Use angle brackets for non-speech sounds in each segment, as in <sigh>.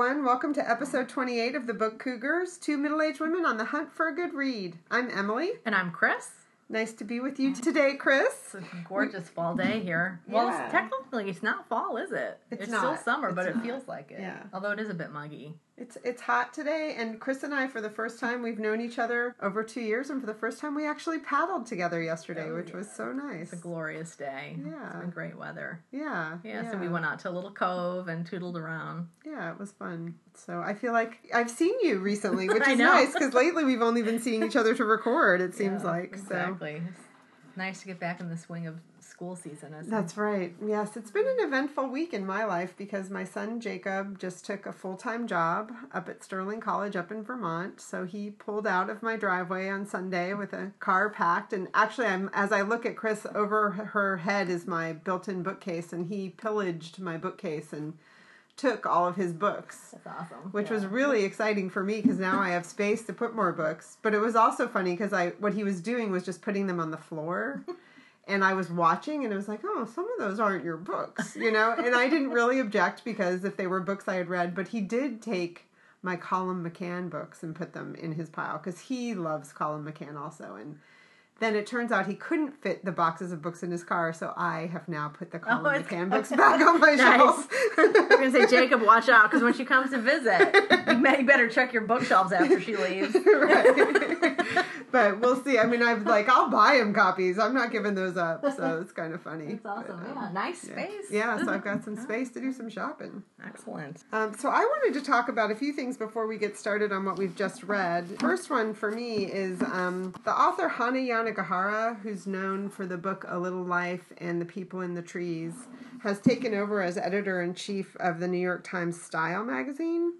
everyone. Welcome to episode 28 of the Book Cougars, two middle aged women on the hunt for a good read. I'm Emily. And I'm Chris. Nice to be with you today, Chris. It's a gorgeous fall day here. Well, Yeah. it's, technically, it's not fall, is it? It's still not. summer, but It's it feels like it. Yeah. Although it is a bit muggy. It's it's hot today, and Chris and I, for the first time, we've known each other over two years, and for the first time, we actually paddled together yesterday, Oh, which was so nice. It's a glorious day. Yeah. It's been great weather. Yeah, Yeah, so we went out to a little cove and tootled around. Yeah, it was fun. So I feel like I've seen you recently, <laughs> which is nice because lately we've only been seeing each other to record. It <laughs> seems Yeah, like so. Exactly. It's nice to get back in the swing of school season. Isn't That's right. Yes, it's been an eventful week in my life because my son Jacob just took a full time job up at Sterling College up in Vermont. So he pulled out of my driveway on Sunday with a car packed. And actually, I'm as I look at Chris, over her head is my built in bookcase, and he pillaged my bookcase and took all of his books That's awesome. which Yeah. was really exciting for me because now I have space to put more books. But it was also funny because I what he was doing was just putting them on the floor, <laughs> and I was watching, and it was like, oh, some of those aren't your books, you know. And I didn't really object because if they were books I had read, but he did take my Colum McCann books and put them in his pile because he loves Colum McCann also, and. Then it turns out he couldn't fit the boxes of books in his car, so I have now put the Colum Oh, McCann books back on my <laughs> Nice. shelf. I'm gonna say, Jacob, watch out, because when she comes to visit, you, you better check your bookshelves after she leaves. <laughs> right. But we'll see. I mean, I've like I'll buy him copies. I'm not giving those up, so <laughs> it's kind of funny. That's awesome. But, um, yeah, nice yeah. space. Yeah, so I've got <laughs> some space to do some shopping. Excellent. Um, so I wanted to talk about a few things before we get started on what we've just read. First one for me is um, the author Hanya Yanagihara, who's known for the book A Little Life and The People in the Trees, has taken over as editor in chief of the New York Times Style magazine.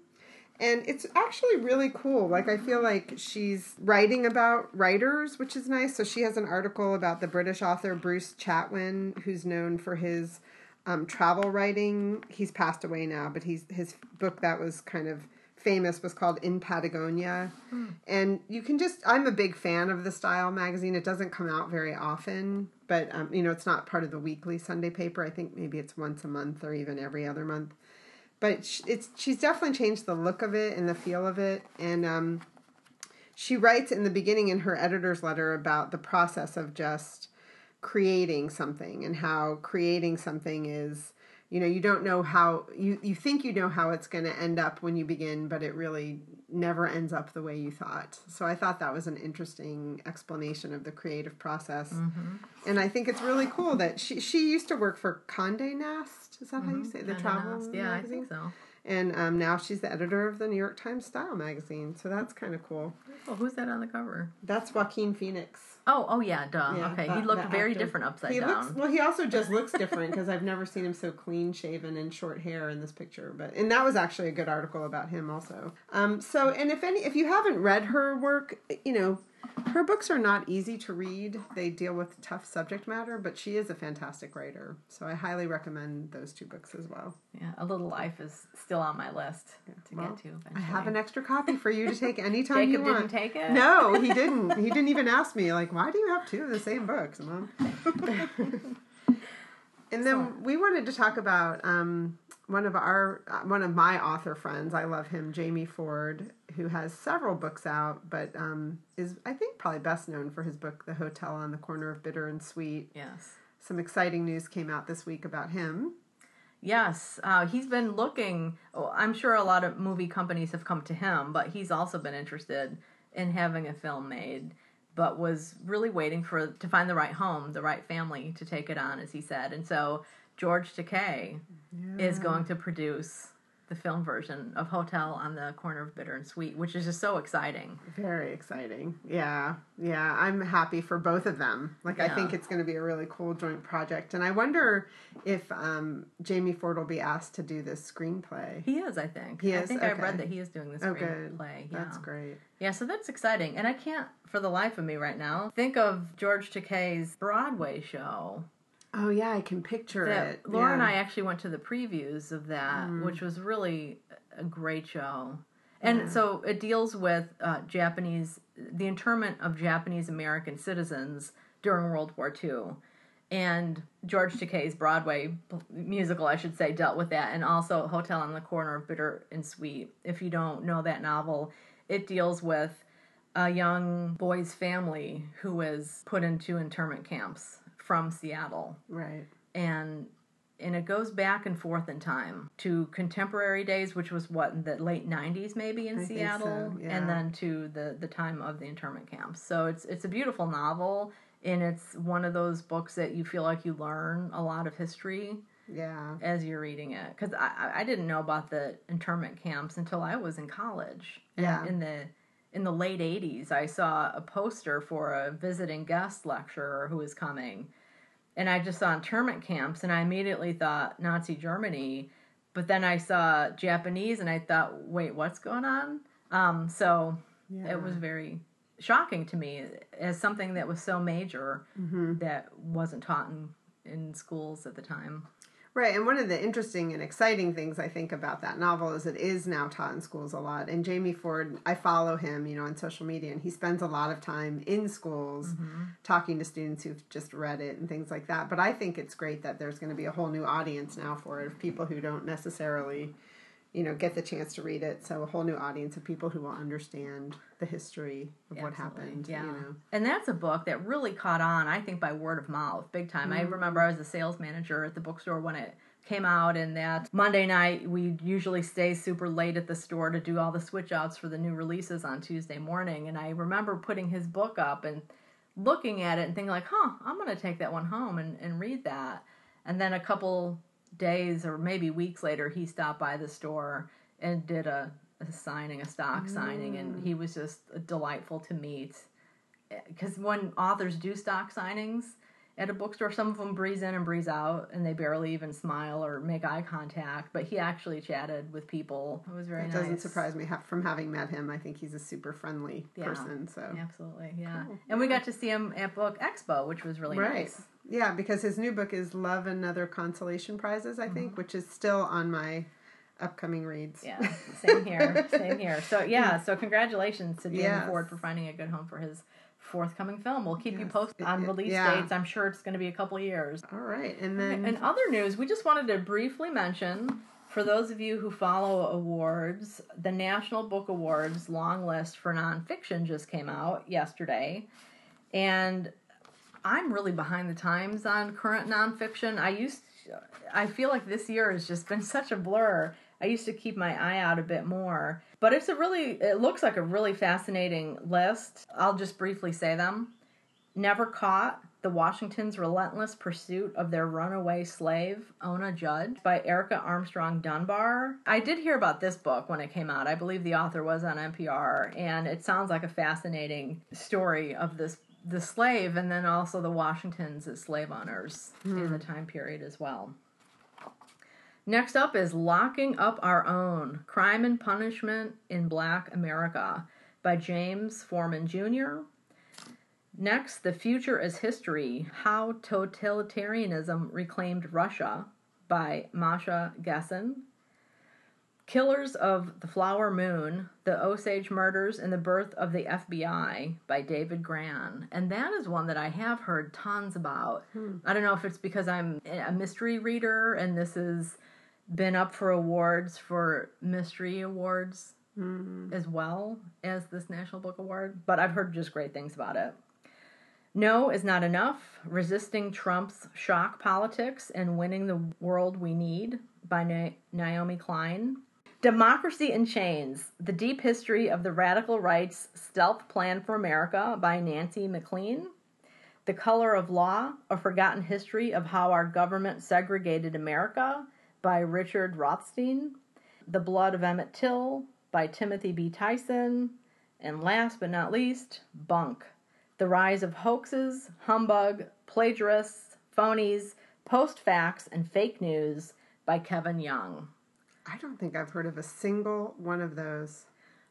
And it's actually really cool. Like, I feel like she's writing about writers, which is nice. So, she has an article about the British author Bruce Chatwin, who's known for his um, travel writing. He's passed away now, but he's his book that was kind of famous was called In Patagonia. And you can just, I'm a big fan of the Style magazine. It doesn't come out very often, but, um, you know, it's not part of the weekly Sunday paper. I think maybe it's once a month or even every other month but sh- it's she's definitely changed the look of it and the feel of it. And um, she writes in the beginning in her editor's letter about the process of just creating something and how creating something is you know you don't know how you you think you know how it's going to end up when you begin but it really never ends up the way you thought so i thought that was an interesting explanation of the creative process mm-hmm. and i think it's really cool that she she used to work for conde nast is that how you mm-hmm. say it? the Kinda travel nice. Yeah, I think so. And um, now she's the editor of the New York Times Style magazine. So that's kind of cool. Oh, who's that on the cover? That's Joaquin Phoenix. Oh, oh yeah, duh. Yeah, okay, that- he looked very actor. different upside he down. looks well. He also just looks different because I've never seen him so clean shaven and short hair in this picture. But and that was actually a good article about him also. Um. So and if any if you haven't read her work, you know. Her books are not easy to read. They deal with tough subject matter, but she is a fantastic writer. So I highly recommend those two books as well. yeah, A Little Life is still on my list to Well, get to. I have an extra copy for you to take anytime you Jacob want. didn't take it. No, he <laughs> didn't. He didn't even ask me, like, why do you have two of the same books, Mom? <laughs> and then we wanted to talk about um, one of our uh, one of my author friends. I love him, Jamie Ford, who has several books out, but um, is I think probably best known for his book, The Hotel on the Corner of Bitter and Sweet. Yes. Some exciting news came out this week about him. Yes, uh, he's been looking. Oh, I'm sure a lot of movie companies have come to him, but he's also been interested in having a film made. But was really waiting for to find the right home, the right family to take it on, as he said. And so George Takei is going to produce the film version of Hotel on the Corner of Bitter and Sweet, which is just so exciting. Very exciting. Yeah. Yeah. I'm happy for both of them. Like, I think it's going to be a really cool joint project. And I wonder if um, Jamie Ford will be asked to do this screenplay. He is, I think. He is. I think I read that he is doing the Oh, good. Yeah. That's great. Yeah, so that's exciting. And I can't, for the life of me right now, think of George Takei's Broadway show. Oh, yeah. I can picture it. Laura yeah. and I actually went to the previews of that, which was really a great show. And so it deals with uh, Japanese, the internment of Japanese American citizens during World War II. and George Takei's Broadway musical, I should say, dealt with that, and also Hotel on the Corner of Bitter and Sweet. If you don't know that novel, it deals with a young boy's family who is put into internment camps from Seattle, Right. and and it goes back and forth in time to contemporary days, which was what in the late '90s, maybe in I Seattle, so, yeah. and then to the the time of the internment camps. So it's it's a beautiful novel, and it's one of those books that you feel like you learn a lot of history Yeah. as you're reading it. Because I I- I didn't know about the internment camps until I was in college. Yeah. In the in the late '80s, I saw a poster for a visiting guest lecturer who was coming, and I just saw internment camps, and I immediately thought Nazi Germany. But then I saw Japanese, and I thought, wait, what's going on? Um, so Yeah. it was very shocking to me as something that was so major Mm-hmm. that wasn't taught in, in schools at the time. Right, and one of the interesting and exciting things I think about that novel is it is now taught in schools a lot. And Jamie Ford, I follow him, you know, on social media, and he spends a lot of time in schools mm-hmm. talking to students who've just read it and things like that. But I think it's great that there's going to be a whole new audience now for it of people who don't necessarily, you know, get the chance to read it. So a whole new audience of people who will understand the history of what happened. Yeah. You know. And that's a book that really caught on, I think, by word of mouth, big time. I mm-hmm. remember I was a sales manager at the bookstore when it came out, and that Monday night we usually stay super late at the store to do all the switch outs for the new releases on Tuesday morning. And I remember putting his book up and looking at it and thinking like, huh, I'm going to take that one home and, and read that. And then a couple days or maybe weeks later, he stopped by the store and did a, a signing, a stock signing, and he mm. was just delightful to meet. Because when authors do stock signings at a bookstore, some of them breeze in and breeze out, and they barely even smile or make eye contact. But he actually chatted with people. It was very nice. It nice. doesn't surprise me from having met him. I think he's a super friendly Yeah. person. So Absolutely, yeah. Cool, And we got to see him at Book Expo, which was really Right. nice. Yeah, because his new book is Love and Other Consolation Prizes, I think, which is still on my upcoming reads. Mm-hmm. Yeah, same here, same here. So yeah, <laughs> so congratulations to Jamie Yes. Ford for finding a good home for his forthcoming film. We'll keep you posted on release yeah. dates. I'm sure it's going to be a couple years. All right. And then In other news, we just wanted to briefly mention for those of you who follow awards, the National Book Awards long list for nonfiction just came out yesterday. And I'm really behind the times on current nonfiction. I used I feel like this year has just been <laughs> such a blur. I used to keep my eye out a bit more. But it's a really it looks like a really fascinating list. I'll just briefly say them. Never Caught, The Washington's Relentless Pursuit of Their Runaway Slave, Ona Judge, by Erica Armstrong Dunbar. I did hear about this book when it came out. I believe the author was on NPR, and it sounds like a fascinating story of this the slave and then also the Washingtons as slave owners in hmm. the time period as well. Next up is Locking Up Our Own Crime and Punishment in Black America by James Forman Jr. Next, The Future is History How Totalitarianism Reclaimed Russia by Masha Gessen. Killers of the Flower Moon The Osage Murders and the Birth of the FBI by David Grann. And that is one that I have heard tons about. Hmm. I don't know if it's because I'm a mystery reader and this has been up for awards for mystery awards mm-hmm. as well as this National Book Award, but I've heard just great things about it. No is not enough. Resisting Trump's shock politics and winning the world we need by Na- Naomi Klein. Democracy in Chains: The Deep History of the Radical Right's Stealth Plan for America by Nancy MacLean. The Color of Law: A Forgotten History of How Our Government Segregated America by Richard Rothstein. The Blood of Emmett Till by Timothy B. Tyson. And last but not least, Bunk The Rise of Hoaxes, Humbug, Plagiarists, Phonies, Post Facts, and Fake News by Kevin Young. I don't think I've heard of a single one of those.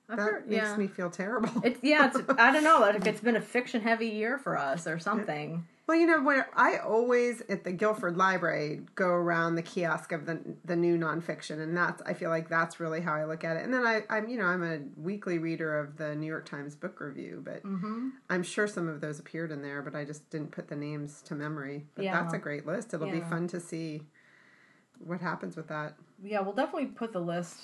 I've That heard- makes yeah. me feel terrible. It's yeah, it's I don't know, like <laughs> it's been a fiction heavy year for us or something. Well, you know, when I always at the Guilford Library go around the kiosk of the the new nonfiction, and that's I feel like that's really how I look at it. And then I, I'm you know I'm a weekly reader of the New York Times Book Review, but Mm-hmm. I'm sure some of those appeared in there, but I just didn't put the names to memory. But Yeah. that's a great list. It'll be fun to see what happens with that. Yeah, we'll definitely put the list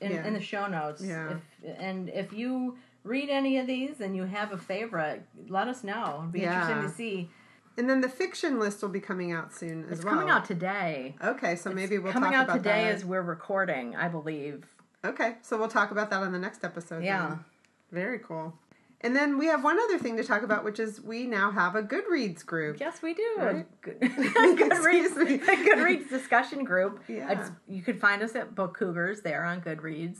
in, Yeah. in the show notes. Yeah. If, and if you read any of these and you have a favorite, let us know. It'd be Yeah. interesting to see. And then the fiction list will be coming out soon as It's well. coming out today. Okay, so maybe we'll coming out today that. as we're recording, I believe. Okay, so we'll talk about that on the next episode. Yeah. then. Very cool. And then we have one other thing to talk about, which is we now have a Goodreads group. Yes, we do. Right? Good, <laughs> <laughs> Goodreads, me. Goodreads discussion group. Yeah. It's, you could find us at Book Cougars there on Goodreads.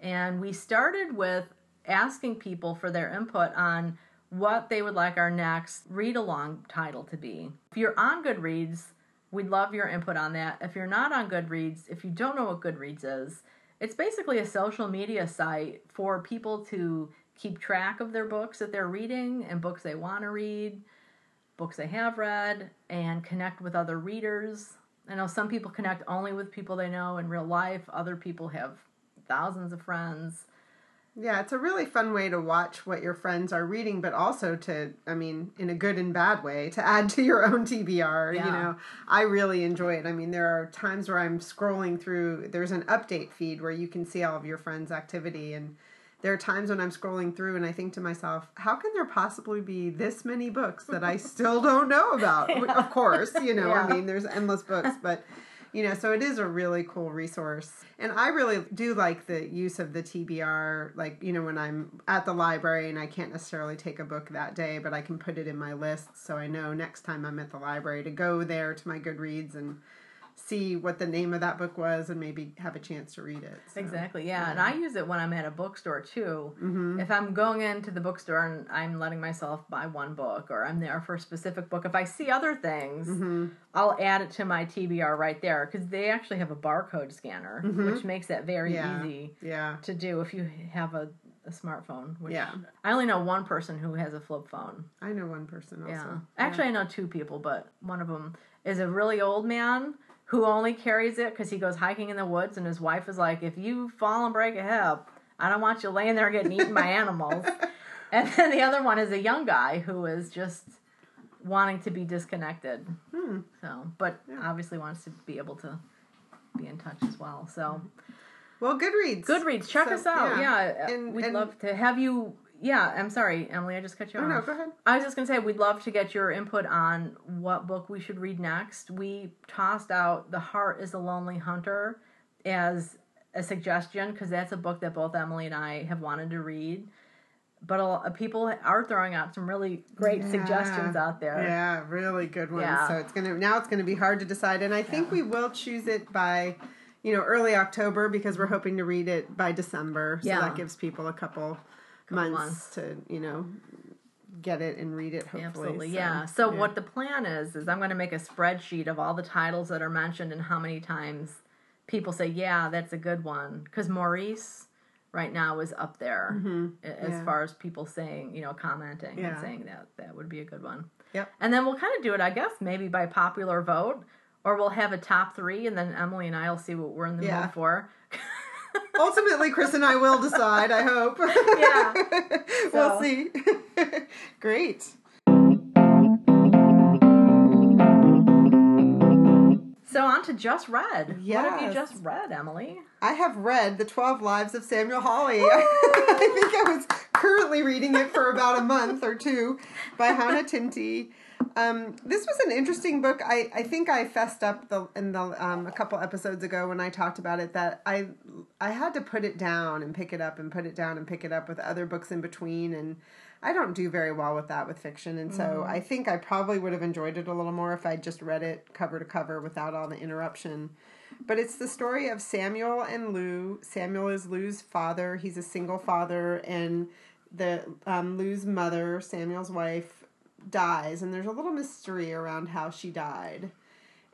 And we started with asking people for their input on what they would like our next read along title to be. If you're on Goodreads, we'd love your input on that. If you're not on Goodreads, if you don't know what Goodreads is, it's basically a social media site for people to keep track of their books that they're reading and books they want to read, books they have read, and connect with other readers. I know some people connect only with people they know in real life, other people have thousands of friends. Yeah, it's a really fun way to watch what your friends are reading, but also to, I mean, in a good and bad way, to <laughs> add to your own TBR. You know, I really enjoy it. I mean, there are times where I'm scrolling through, there's an update feed where you can see all of your friends' activity. And there are times when I'm scrolling through and I think to myself, how can there possibly be this many books that I <laughs> still don't know about? Of course, you know, I mean, there's endless books, but you know so it is a really cool resource. And i really do like the use of the tbr like you know when i'm at the library and i can't necessarily take a book that day but i can put it in my list so i know next time i'm at the library to go there to my goodreads and see what the name of that book was and maybe have a chance to read it So, Exactly, yeah. And I use it when I'm at a bookstore too. mhm. If I'm going into the bookstore and I'm letting myself buy one book or I'm there for a specific book, if I see other things, Mhm. I'll add it to my TBR right there because they actually have a barcode scanner, Mhm. which makes that very Yeah. easy yeah to do if you have a, a smartphone. Which Yeah. I only know one person who has a flip phone. i know one person also Yeah. Actually, I know two people, but one of them is a really old man who only carries it because he goes hiking in the woods, and his wife is like, "If you fall and break a hip, I don't want you laying there getting eaten by animals." <laughs> And then the other one is a young guy who is just wanting to be disconnected. Hmm. So, but Yeah. obviously wants to be able to be in touch as well. So, well goodreads Goodreads, check So, us out. yeah. Yeah, And- we'd and- love to have you. Yeah, I'm sorry, Emily. I just cut you oh off. no go ahead I was just gonna say we'd love to get your input on what book we should read next. We tossed out "The Heart Is a Lonely Hunter" as a suggestion because that's a book that both Emily and I have wanted to read. But a lot uh, people are throwing out some really great Yeah. suggestions out there. Yeah, really good ones. Yeah. So it's gonna now it's gonna be hard to decide, and I think we will choose it by, you know, early October because we're hoping to read it by December. So Yeah. that gives people a couple, months, to you know get it and read it. Hopefully, Absolutely, So, yeah. So yeah. what the plan is is I'm going to make a spreadsheet of all the titles that are mentioned and how many times people say, "Yeah, that's a good one." Because Maurice right now is up there Mhm. as Yeah. far as people saying, you know, commenting Yeah. and saying that that would be a good one. Yep. And then we'll kind of do it, I guess, maybe by popular vote, or we'll have a top three, and then Emily and I will see what we're in the mood for. Ultimately, Chris and I will decide. I hope. Yeah. <laughs> we'll see. <laughs> Great. So on to just read. What have you just read, Emily? I have read The 12 Lives of Samuel Hawley. <laughs> I think I was currently reading it for about a month or two by Hannah Tinti. Um, this was an interesting book. I, I think I fessed up the in the um, a couple episodes ago when I talked about it that I I had to put it down and pick it up and put it down and pick it up with other books in between and I don't do very well with that with fiction and so I think I probably would have enjoyed it a little more if I'd just read it cover to cover without all the interruption. But it's the story of Samuel and Lou. Samuel is Lou's father. He's a single father, and the um, Lou's mother, Samuel's wife, dies, and there's a little mystery around how she died.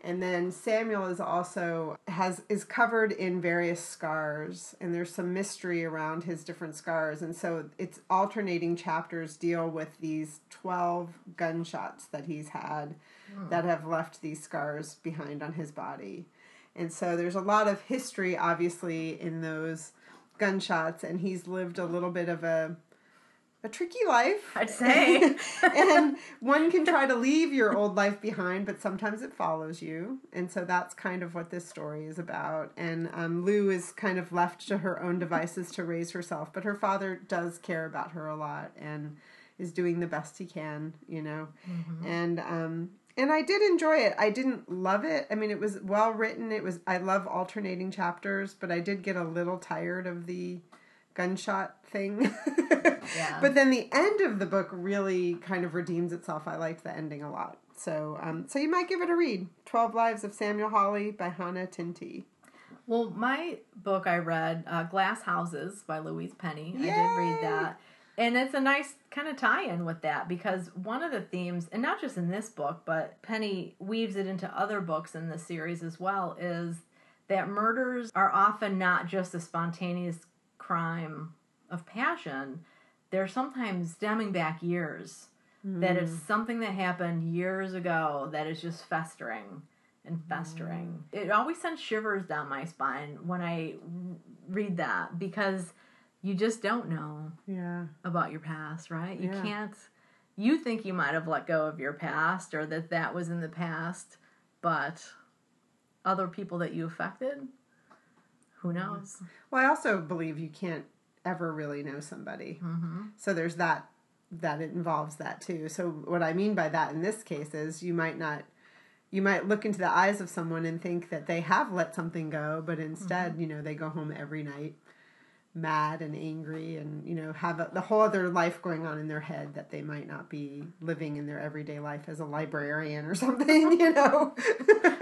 And then Samuel is also has is covered in various scars and there's some mystery around his different scars and so it's alternating chapters deal with these 12 gunshots that he's had hmm. that have left these scars behind on his body. And so there's a lot of history obviously in those gunshots and he's lived a little bit of a a tricky life. I'd say. <laughs> and one can <laughs> try to leave your old life behind, but sometimes it follows you. And so that's kind of what this story is about. And um, Lou is kind of left to her own devices to raise herself, but her father does care about her a lot and is doing the best he can, you know. And um, and I did enjoy it. I didn't love it. I mean, it was well written. It was. I love alternating chapters, but I did get a little tired of the gunshot thing. <laughs> Yeah. But then the end of the book really kind of redeems itself. I liked the ending a lot. So, um, so you might give it a read. Twelve Lives of Samuel Hawley by Hannah Tinti. Well, my book I read, uh, Glass Houses by Louise Penny. I did read that. And it's a nice kind of tie in with that because one of the themes, and not just in this book, but Penny weaves it into other books in this series as well, is that murders are often not just a spontaneous crime of passion, they're sometimes stemming back years. That it's hmm. something that happened years ago that is just festering and festering. Hmm. It always sends shivers down my spine when I read that because you just don't know Yeah. about your past, right? You Yeah. can't. You think you might have let go of your past or that that was in the past, but other people that you affected, who knows? Well, I also believe you can't ever really know somebody. Mm-hmm. So there's that that it involves that too. So what I mean by that in this case is you might not you might look into the eyes of someone and think that they have let something go, but instead, you know, they go home every night mad and angry and you know have a, the whole other life going on in their head that they might not be living in their everyday life as a librarian or <laughs> something you know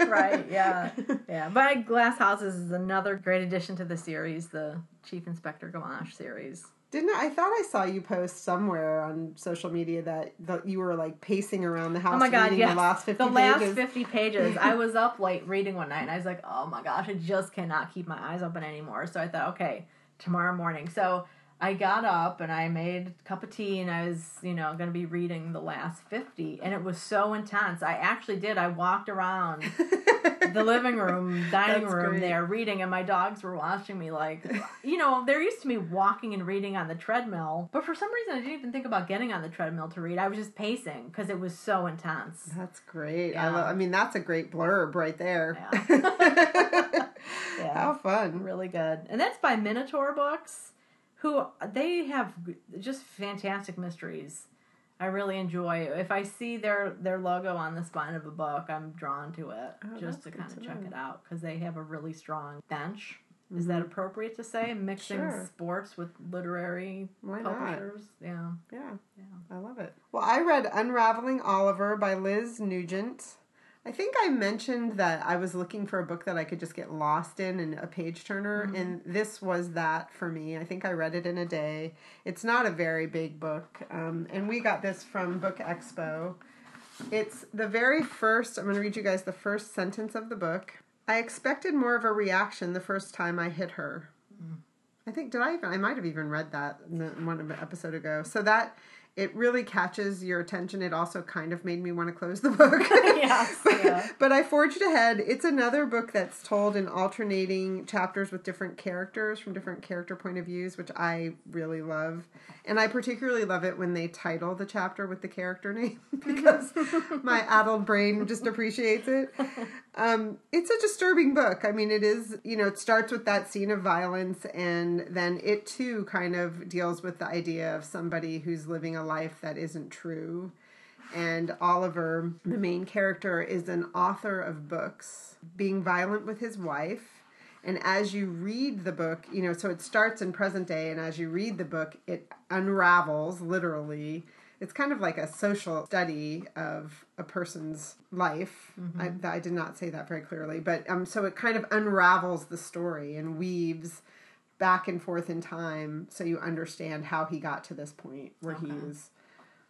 right yeah <laughs> yeah but glass houses is another great addition to the series the chief inspector gamache series Didn't I I thought I saw you post somewhere on social media that, that you were like pacing around the house Oh my god, reading yes. the last fifty the last pages. 50 pages. I was <laughs> up late reading one night and I was like, oh my gosh, I just cannot keep my eyes open anymore. So I thought, okay, tomorrow morning. So I got up and I made a cup of tea and I was, you know, going to be reading the last 50. And it was so intense. I actually did. I walked around <laughs> <laughs> the living room, dining That's room great. there reading, and my dogs were watching me like, you know, they're used to me walking and reading on the treadmill. But for some reason, I didn't even think about getting on the treadmill to read. I was just pacing because it was so intense. That's great. I Yeah. love. I mean, that's a great blurb right there. Yeah. <laughs> <laughs> How fun! really good. And that's by Minotaur Books, who they have just fantastic mysteries. I really enjoy. If I see their their logo on the spine of a book, I'm drawn to it Oh, just to kind of check it out because they have a really strong bench. Is that appropriate to say? Mixing Mm-hmm. Sure. sports with literary Why not? publishers. Yeah. Yeah, Yeah. I love it. Well, I read Unraveling Oliver by Liz Nugent. I think I mentioned that I was looking for a book that I could just get lost in and a page turner, Mm-hmm. and this was that for me. I think I read it in a day. It's not a very big book, um, and we got this from Book Expo. It's the very first, I'm going to read you guys the first sentence of the book. I expected more of a reaction the first time I hit her. I think did I even I might have even read that in the- one episode ago. So that it really catches your attention. It also kind of made me want to close the book. <laughs> Yes, but, <laughs> yeah. but I forged ahead. It's another book that's told in alternating chapters with different characters from different character point of views, which I really love. And I particularly love it when they title the chapter with the character name <laughs> because my addled brain just appreciates it. Um, it's a disturbing book. I mean, it is, you know, it starts with that scene of violence, and then it too kind of deals with the idea of somebody who's living a life that isn't true. And Oliver, the main character, is an author of books, being violent with his wife. And as you read the book, you know, so it starts in present day, and as you read the book, it unravels literally. It's kind of like a social study of a person's life. I, I did not say that very clearly, but um, so it kind of unravels the story and weaves back and forth in time so you understand how he got to this point where he Okay. is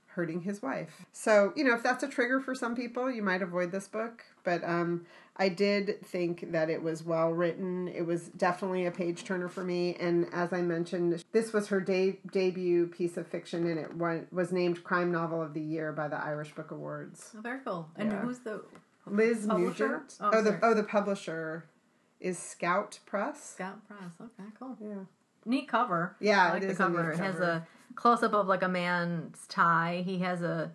hurting his wife. So, you know, if that's a trigger for some people, you might avoid this book. But um, I did think that it was well written. It was definitely a page turner for me. And as I mentioned, this was her de- debut piece of fiction, and it wa- was named Crime Novel of the Year by the Irish Book Awards. Oh, very cool. And Yeah. who's the Liz Publisher? Nugent. Oh, Oh, the oh the publisher is Scout Press. Scout Press? Okay, cool. Yeah. Neat cover. Yeah, I like it the is a neat cover. It has cover. a close up of like a man's tie. He has a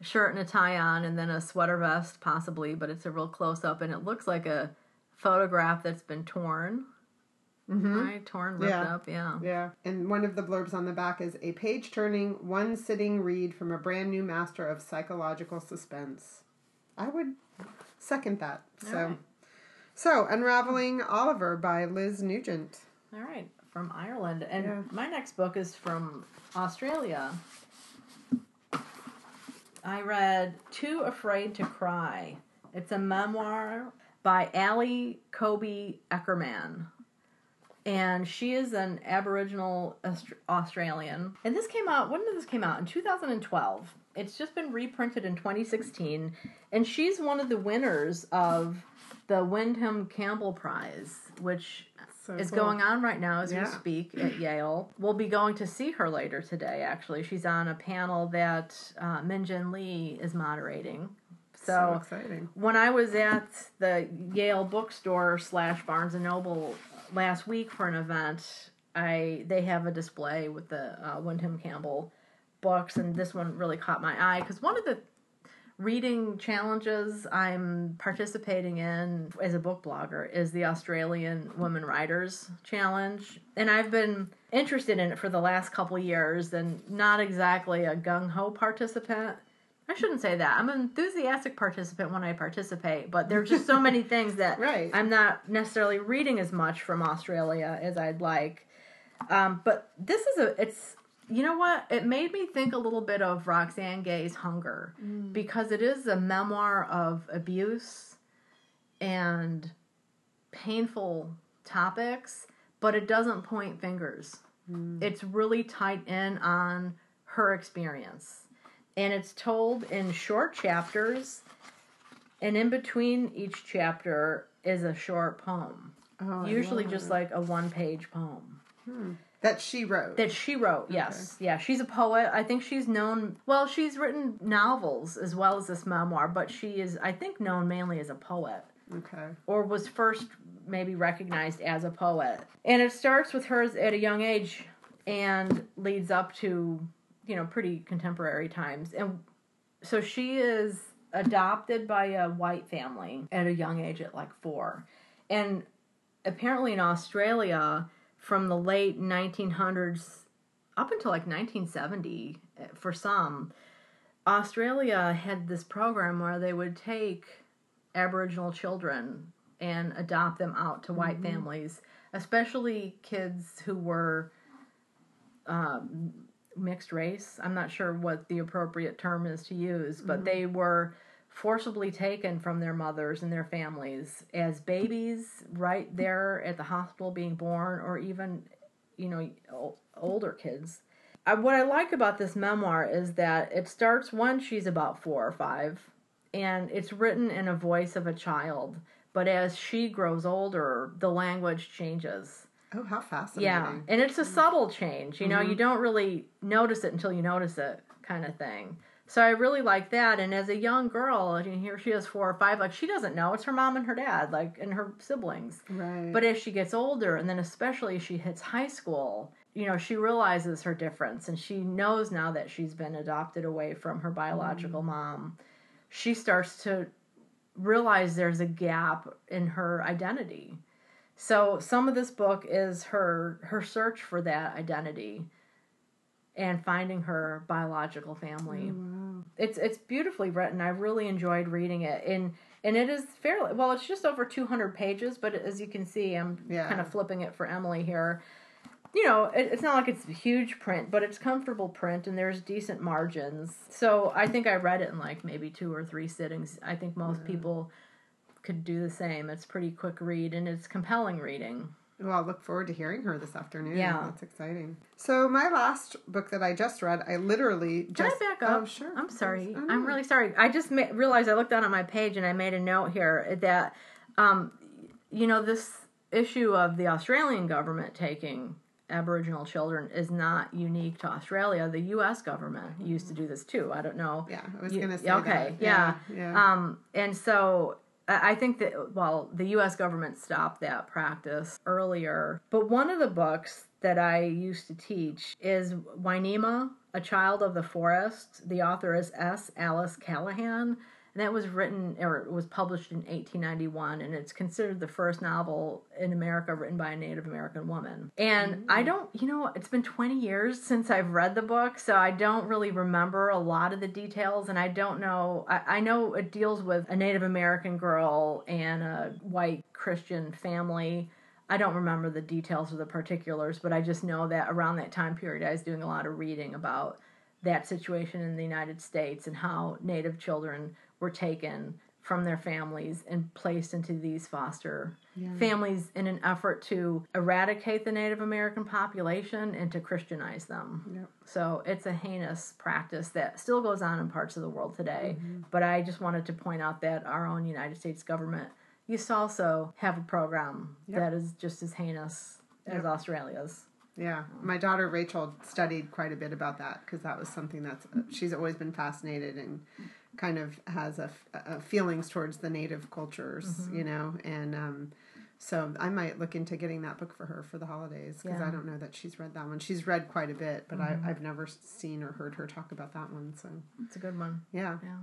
shirt and a tie on, and then a sweater vest, possibly, but it's a real close up, and it looks like a photograph that's been torn. Mm-hmm. Right, torn, ripped Yeah. up. Yeah. Yeah, and one of the blurbs on the back is a page turning, one sitting read from a brand new master of psychological suspense. I would second that. So, right. so Unraveling Oliver by Liz Nugent. All right, from Ireland. And Yeah. my next book is from Australia. I read Too Afraid to Cry. It's a memoir by Ali Cobby Eckermann. And she is an Aboriginal Aust- Australian. And this came out, when did this came out? In 2012. It's just been reprinted in 2016. And she's one of the winners of the Windham Campbell Prize, which So is cool. going on right now as we speak at <clears throat> Yale. We'll be going to see her later today, actually. She's on a panel that uh, Min Jin Lee is moderating. So So, exciting. when I was at the Yale bookstore slash Barnes and Noble last week for an event, I they have a display with the uh, Windham Campbell books, and this one really caught my eye because one of the reading challenges I'm participating in as a book blogger is the Australian Women Writers Challenge. And I've been interested in it for the last couple years and not exactly a gung ho participant. I shouldn't say that. I'm an enthusiastic participant when I participate, but there's just so many <laughs> things that Right. I'm not necessarily reading as much from Australia as I'd like. Um, but this is a it's you know what? It made me think a little bit of Roxane Gay's Hunger because it is a memoir of abuse and painful topics, but it doesn't point fingers. It's really tight in on her experience. And it's told in short chapters, and in between each chapter is a short poem. Oh, Usually just like a one page poem. That she wrote. That she wrote, yes. Yeah, she's a poet. I think she's known, well, she's written novels as well as this memoir, but she is, I think, known mainly as a poet okay. or was first maybe recognized as a poet. And it starts with hers at a young age and leads up to, you know, pretty contemporary times. And so she is adopted by a white family at a young age at like four. And apparently in Australia, from the late 1900s up until like 1970, eh, for some, Australia had this program where they would take Aboriginal children and adopt them out to white families, especially kids who were um, mixed race. I'm not sure what the appropriate term is to use, but they were forcibly taken from their mothers and their families as babies right there at the hospital being born or even you know older kids I, what i like about this memoir is that it starts when she's about four or five and it's written in a voice of a child but as she grows older the language changes Oh, how fascinating. yeah, and it's a mm. subtle change. You know, you mm-hmm. don't really notice it until you notice it, kind of thing. So I really like that. And as a young girl, here she is four or five, like she doesn't know it's her mom and her dad, like and her siblings. Right. But as she gets older, and then especially she hits high school, you know, she realizes her difference, and she knows now that she's been adopted away from her biological mm. mom. She starts to realize there's a gap in her identity. So some of this book is her her search for that identity and finding her biological family. Oh, wow. It's it's beautifully written. I really enjoyed reading it. And and it is fairly well, it's just over 200 pages, but as you can see, I'm Yeah. kind of flipping it for Emily here. You know, it, it's not like it's huge print, but it's comfortable print and there's decent margins. So I think I read it in like maybe two or three sittings. I think most people could do the same. It's pretty quick read and it's compelling reading. Well, I'll look forward to hearing her this afternoon. Yeah. That's exciting. So, my last book that I just read, I literally Can just. I back up? Oh, sure. I'm sorry. Oh, I'm really sorry. I just ma- realized I looked down at my page and I made a note here that, um, you know, this issue of the Australian government taking Aboriginal children is not unique to Australia. The U.S. government used to do this too. I don't know. Yeah, I was going to say okay, that. yeah. Yeah. Um, and so I think that, well, the U.S. government stopped that practice earlier. But one of the books that I used to teach is Wynema, A Child of the Forest. The author is S. Alice Callahan. And that was written or it was published in 1891, and it's considered the first novel in America written by a Native American woman. And mm. I don't, you know, it's been 20 years since I've read the book, so I don't really remember a lot of the details, and I don't know. I, I know it deals with a Native American girl and a white Christian family. I don't remember the details or the particulars, but I just know that around that time period, I was doing a lot of reading about that situation in the United States and how Native children were taken from their families and placed into these foster families in an effort to eradicate the Native American population and to Christianize them. Yep. So it's a heinous practice that still goes on in parts of the world today. Mm-hmm. But I just wanted to point out that our own United States government used to also have a program Yep. that is just as heinous as Australia's. Yeah, um, my daughter Rachel studied quite a bit about that because that was something that's she's always been fascinated and kind of has a, a feelings towards the native cultures, mm-hmm. you know, and um, so I might look into getting that book for her for the holidays because Yeah. I don't know that she's read that one. She's read quite a bit, but I, mm-hmm. I've never seen or heard her talk about that one. So It's a good one. yeah. Yeah.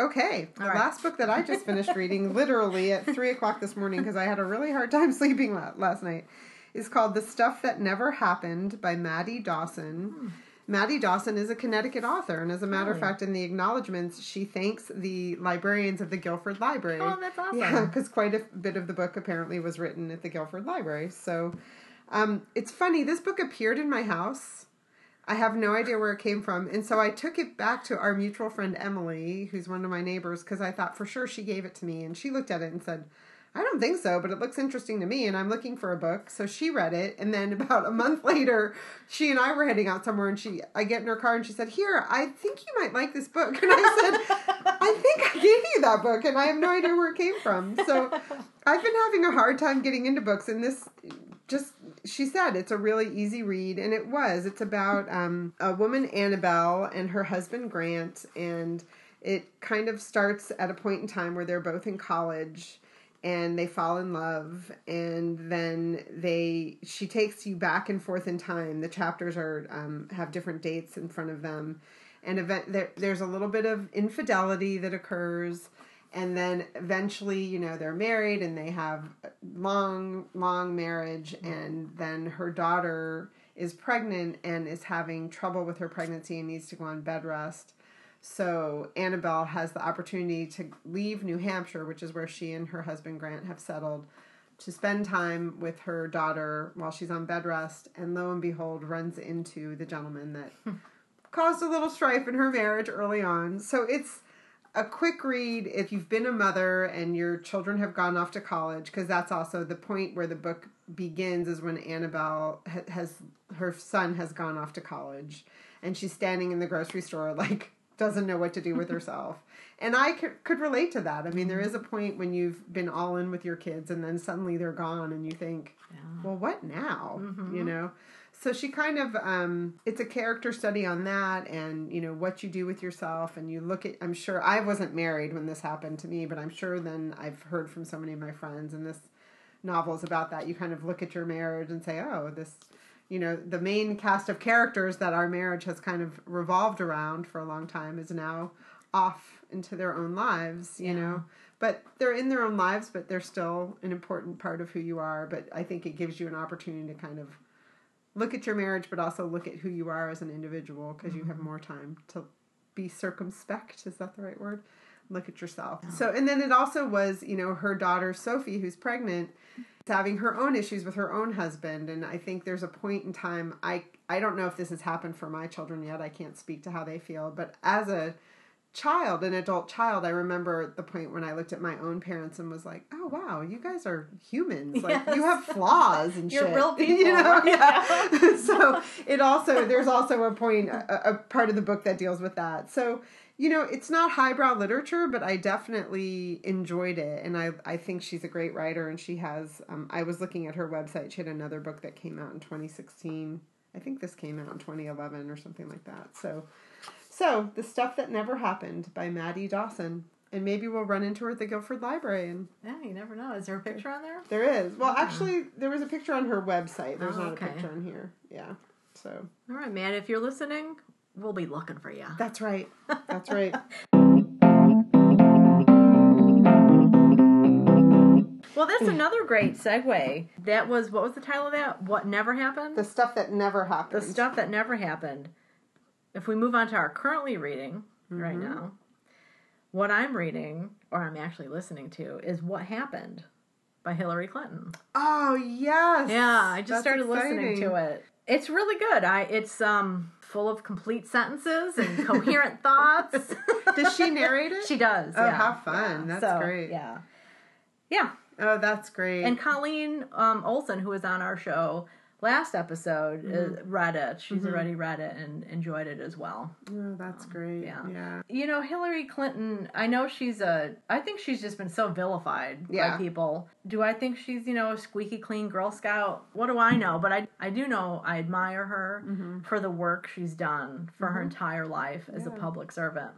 Okay, the right. last book that I just finished reading, <laughs> literally at three o'clock this morning, because I had a really hard time <laughs> sleeping last night, is called "The Stuff That Never Happened" by Maddie Dawson. Hmm. Maddie Dawson is a Connecticut author, and as a matter of fact, in the acknowledgments, she thanks the librarians of the Guilford Library. Oh, that's awesome. Yeah, because quite a bit of the book apparently was written at the Guilford Library. So, um, it's funny. This book appeared in my house. I have no idea where it came from. And so I took it back to our mutual friend Emily, who's one of my neighbors, because I thought for sure she gave it to me. And she looked at it and said, I don't think so, but it looks interesting to me. And I'm looking for a book. So she read it. And then <laughs> about a month later, she and I were heading out somewhere. And she, I get in her car and she said, Here, I think you might like this book. <laughs> And I said, I think I gave you that book. And I have no idea where it came from. So <laughs> I've been having a hard time getting into books. And this just she said it's a really easy read and it was it's about um, a woman annabelle and her husband grant and it kind of starts at a point in time where they're both in college and they fall in love and then they she takes you back and forth in time. The chapters are um, have different dates in front of them. And event there, there's a little bit of infidelity that occurs and then eventually you know they're married and they have long long marriage and then her daughter is pregnant and is having trouble with her pregnancy and needs to go on bed rest so annabelle has the opportunity to leave new hampshire which is where she and her husband grant have settled to spend time with her daughter while she's on bed rest and lo and behold runs into the gentleman that hmm. caused a little strife in her marriage early on. So it's a quick read if you've been a mother and your children have gone off to college because that's also the point where the book begins is when annabelle ha- has her son has gone off to college and she's standing in the grocery store like doesn't know what to do with <laughs> herself. And i could, could relate to that. I mean there is a point when you've been all in with your kids and then suddenly they're gone and you think well what now? You know? So she kind of um it's a character study on that and you know what you do with yourself and you look at i'm sure i wasn't married when this happened to me but i'm sure then i've heard from so many of my friends and this novel is about that. You kind of look at your marriage and say oh this you know the main cast of characters that our marriage has kind of revolved around for a long time is now off into their own lives you know. But they're in their own lives but they're still an important part of who you are. But i think it gives you an opportunity to kind of look at your marriage but also look at who you are as an individual because you have mm-hmm. more time to be circumspect. Is that the right word? Look at yourself. So and then it also was you know her daughter sophie who's pregnant having her own issues with her own husband and i think there's a point in time i i don't know if this has happened for my children yet i can't speak to how they feel but as a child, an adult child, I remember the point when I looked at my own parents and was like, "Oh wow, you guys are humans. Like Yes. you have flaws and <laughs> You're shit. real <laughs> people, you know? right? <laughs> Yeah. so it also there's also a point, a, a part of the book that deals with that. So you know, it's not highbrow literature, but I definitely enjoyed it, and I I think she's a great writer, and she has. Um, I was looking at her website; she had another book that came out in 2016. I think this came out in 2011 or something like that. So, so the stuff that never happened by Maddie Dawson, and maybe we'll run into her at the Guilford Library, and Yeah, you never know. Is there a picture on there? there is. Well, actually, there was a picture on her website. There's Oh, not okay. a picture on here. Yeah. So All right, man. If you're listening, we'll be looking for you. that's right. That's right. <laughs> Well, that's another great segue. That was what was the title of that? What never happened? the stuff that never happened. The stuff that never happened. If we move on to our currently reading right Mm-hmm. now, what I'm reading or I'm actually listening to is What Happened by Hillary Clinton. Oh yes. Yeah, I just That's started listening to it. It's really good. I it's um full of complete sentences and coherent <laughs> thoughts. Does she narrate it? she does. Oh, yeah. how fun. Yeah. That's So, great. Yeah. Yeah. Oh, that's great. And Colleen um, Olson, who was on our show last episode, Mm-hmm. uh, read it. She's already read it and enjoyed it as well. oh, that's great. yeah. Yeah. You know, Hillary Clinton, I know she's a, I think she's just been so vilified Yeah. by people. Do I think she's, you know, a squeaky clean Girl Scout? What do I know? But I, I do know I admire her for the work she's done for her entire life as a public servant.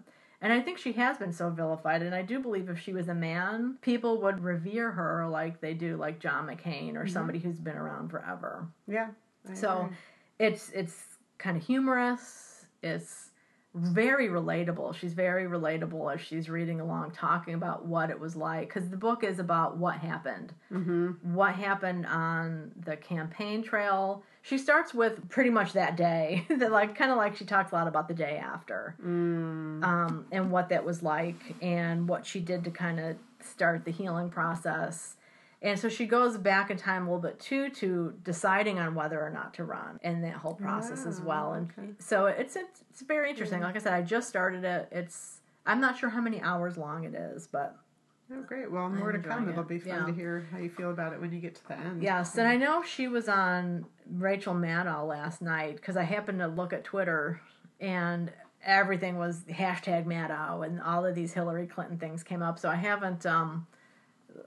And I think she has been so vilified. And I do believe if she was a man, people would revere her like they do, like John McCain or somebody who's been around forever. Yeah. I So agree. it's it's kind of humorous. It's very relatable. She's very relatable as she's reading along, talking about what it was like. Because the book is about what happened, Mm-hmm. what happened on the campaign trail. She starts with pretty much that day, <laughs> that like kind of like she talks a lot about the day after, Mm. um, and what that was like, and what she did to kind of start the healing process. And so she goes back in time a little bit too to deciding on whether or not to run and that whole process as well. And okay. so it's it's, it's very interesting. Like I said, I just started it. It's I'm not sure how many hours long it is, but Oh, great. Well, more to come. it. It'll be fun Yeah. to hear how you feel about it when you get to the end. yes. And I know she was on Rachel Maddow last night because I happened to look at Twitter and everything was hashtag Maddow and all of these Hillary Clinton things came up. So I haven't um,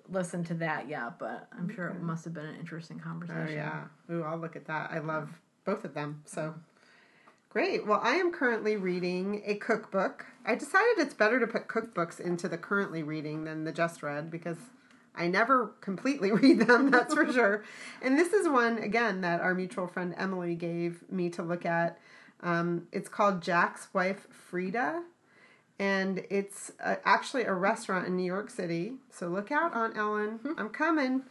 listened to that yet, but I'm sure it must have been an interesting conversation. Oh, yeah. Ooh, I'll look at that. I love both of them. So great. Well, I am currently reading a cookbook. I decided it's better to put cookbooks into the currently reading than the just read because I never completely <laughs> read them, that's for sure. And this is one, again, that our mutual friend Emily gave me to look at. Um, it's called Jack's Wife Freda. And it's uh, actually a restaurant in New York City. So look out, Aunt Ellen. I'm coming.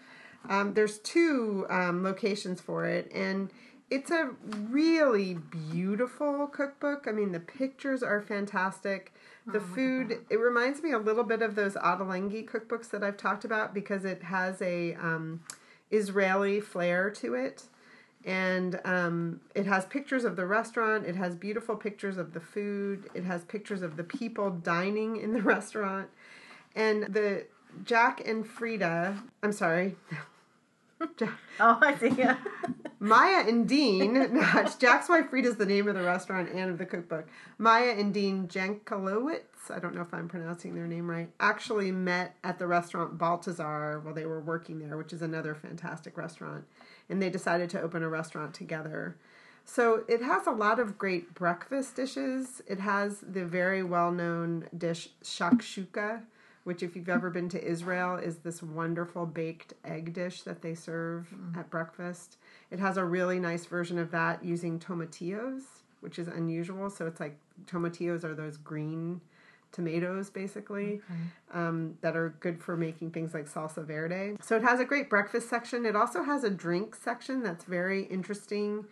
Um, there's two um, locations for it, and it's a really beautiful cookbook. I mean, the pictures are fantastic. The food, it reminds me a little bit of those Ottolenghi cookbooks that I've talked about because it has a um, Israeli flair to it. And um, it has pictures of the restaurant. It has beautiful pictures of the food. It has pictures of the people dining in the <laughs> restaurant. And the Jack and Freda, I'm sorry, <laughs> Oh, I see. Yeah. <laughs> Maya and Dean, <laughs> no, it's Jack's Wife Freda is the name of the restaurant and of the cookbook. Maya and Dean Jankelowitz, I don't know if I'm pronouncing their name right, actually met at the restaurant Balthazar while they were working there, which is another fantastic restaurant. And they decided to open a restaurant together. So it has a lot of great breakfast dishes. It has the very well known dish shakshuka, which, if you've ever been to Israel, is this wonderful baked egg dish that they serve at breakfast. It has a really nice version of that using tomatillos, which is unusual. So it's like tomatillos are those green tomatoes, basically, um, that are good for making things like salsa verde. So it has a great breakfast section. It also has a drink section that's very interesting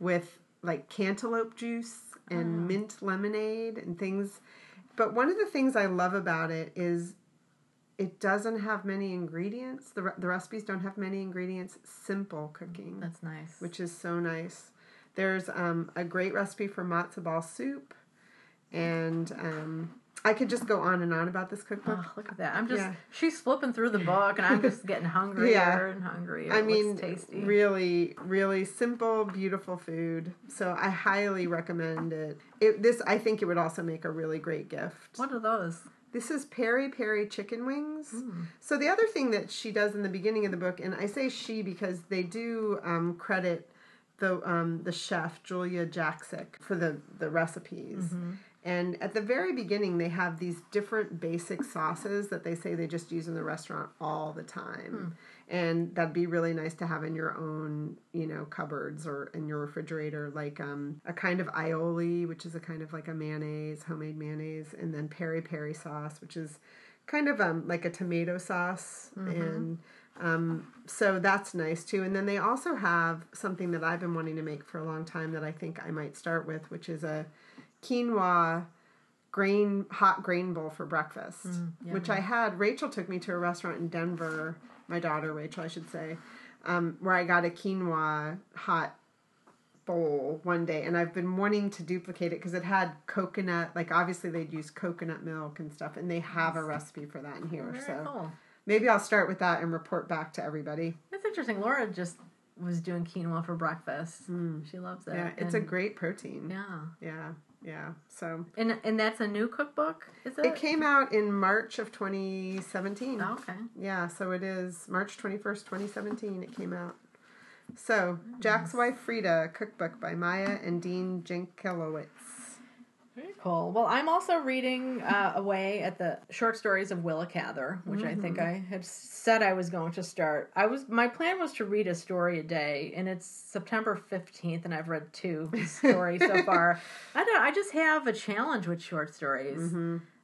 with like cantaloupe juice and mint lemonade and things. But one of the things I love about it is it doesn't have many ingredients. The, re- the recipes don't have many ingredients. Simple cooking, That's nice. which is so nice. There's um, a great recipe for matzo ball soup, and um, I could just go on and on about this cookbook. Oh, look at that! I'm just Yeah. she's flipping through the book, and I'm just getting <laughs> hungrier Yeah. and hungrier. I It mean, tasty. really, really simple, beautiful food. So I highly recommend it. it. This, I think, it would also make a really great gift. what are those? This is Peri Peri chicken wings. Hmm. So the other thing that she does in the beginning of the book, and I say she because they do um, credit the um, the chef Julia Jaksic for the the recipes. Mm-hmm. And at the very beginning, they have these different basic sauces that they say they just use in the restaurant all the time. And that'd be really nice to have in your own, you know, cupboards or in your refrigerator, like um, a kind of aioli, which is a kind of like a mayonnaise, homemade mayonnaise, and then peri peri sauce, which is kind of um, like a tomato sauce. And um, so that's nice too. And then they also have something that I've been wanting to make for a long time that I think I might start with, which is a quinoa grain hot grain bowl for breakfast which i had rachel took me to a restaurant in denver my daughter rachel i should say um, where i got a quinoa hot bowl one day and i've been wanting to duplicate it because it had coconut like obviously they'd use coconut milk and stuff and they have a recipe for that in here Very so cool. maybe i'll start with that and report back to everybody That's interesting. Laura just was doing quinoa for breakfast. She loves it. Yeah it's a great protein yeah. yeah yeah so And and that's a new cookbook, is it? it came out in march of 2017 Oh, okay. Yeah, so it is March 21st, 2017, it came out. So, Jack's mm. Wife Freda, cookbook by Maya and Dean Jankelowitz. Cool. Well, I'm also reading uh, away at the short stories of Willa Cather, which I Mm-hmm. think I had said I was going to start. I was my plan was to read a story a day, and it's September 15th, and I've read two <laughs> stories so far. I don't. I just have a challenge with short stories.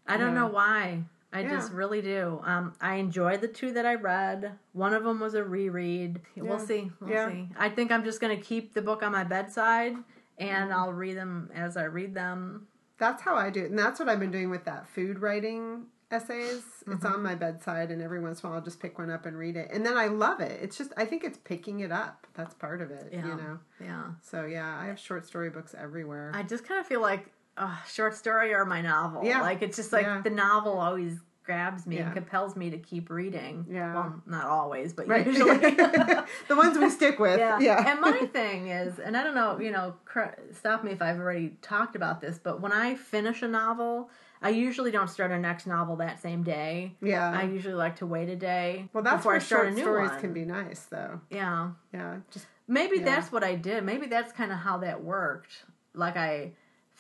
I don't Yeah. know why. I Yeah. just really do. Um, I enjoy the two that I read. One of them was a reread. Yeah. We'll see. We'll Yeah. see. I think I'm just going to keep the book on my bedside, and Mm-hmm. I'll read them as I read them. That's how I do it. And that's what I've been doing with that food writing essays. It's on my bedside, and every once in a while I'll just pick one up and read it. And then I love it. It's just, I think it's picking it up. That's part of it, Yeah. you know? Yeah. So, yeah, I have short story books everywhere. I just kind of feel like uh, short story or my novel. Yeah. Like it's just like Yeah. the novel always grabs me Yeah. and compels me to keep reading. Yeah. Well, not always, but right. usually. <laughs> the ones we stick with. yeah. Yeah. And my <laughs> thing is, and I don't know, you know, cr- stop me if I've already talked about this, but when I finish a novel, I usually don't start a next novel that same day. yeah. I usually like to wait a day well, that's where I start short a new stories one. can be nice, though. Yeah. Yeah. Just Maybe Yeah. that's what I did. Maybe that's kind of how that worked. Like I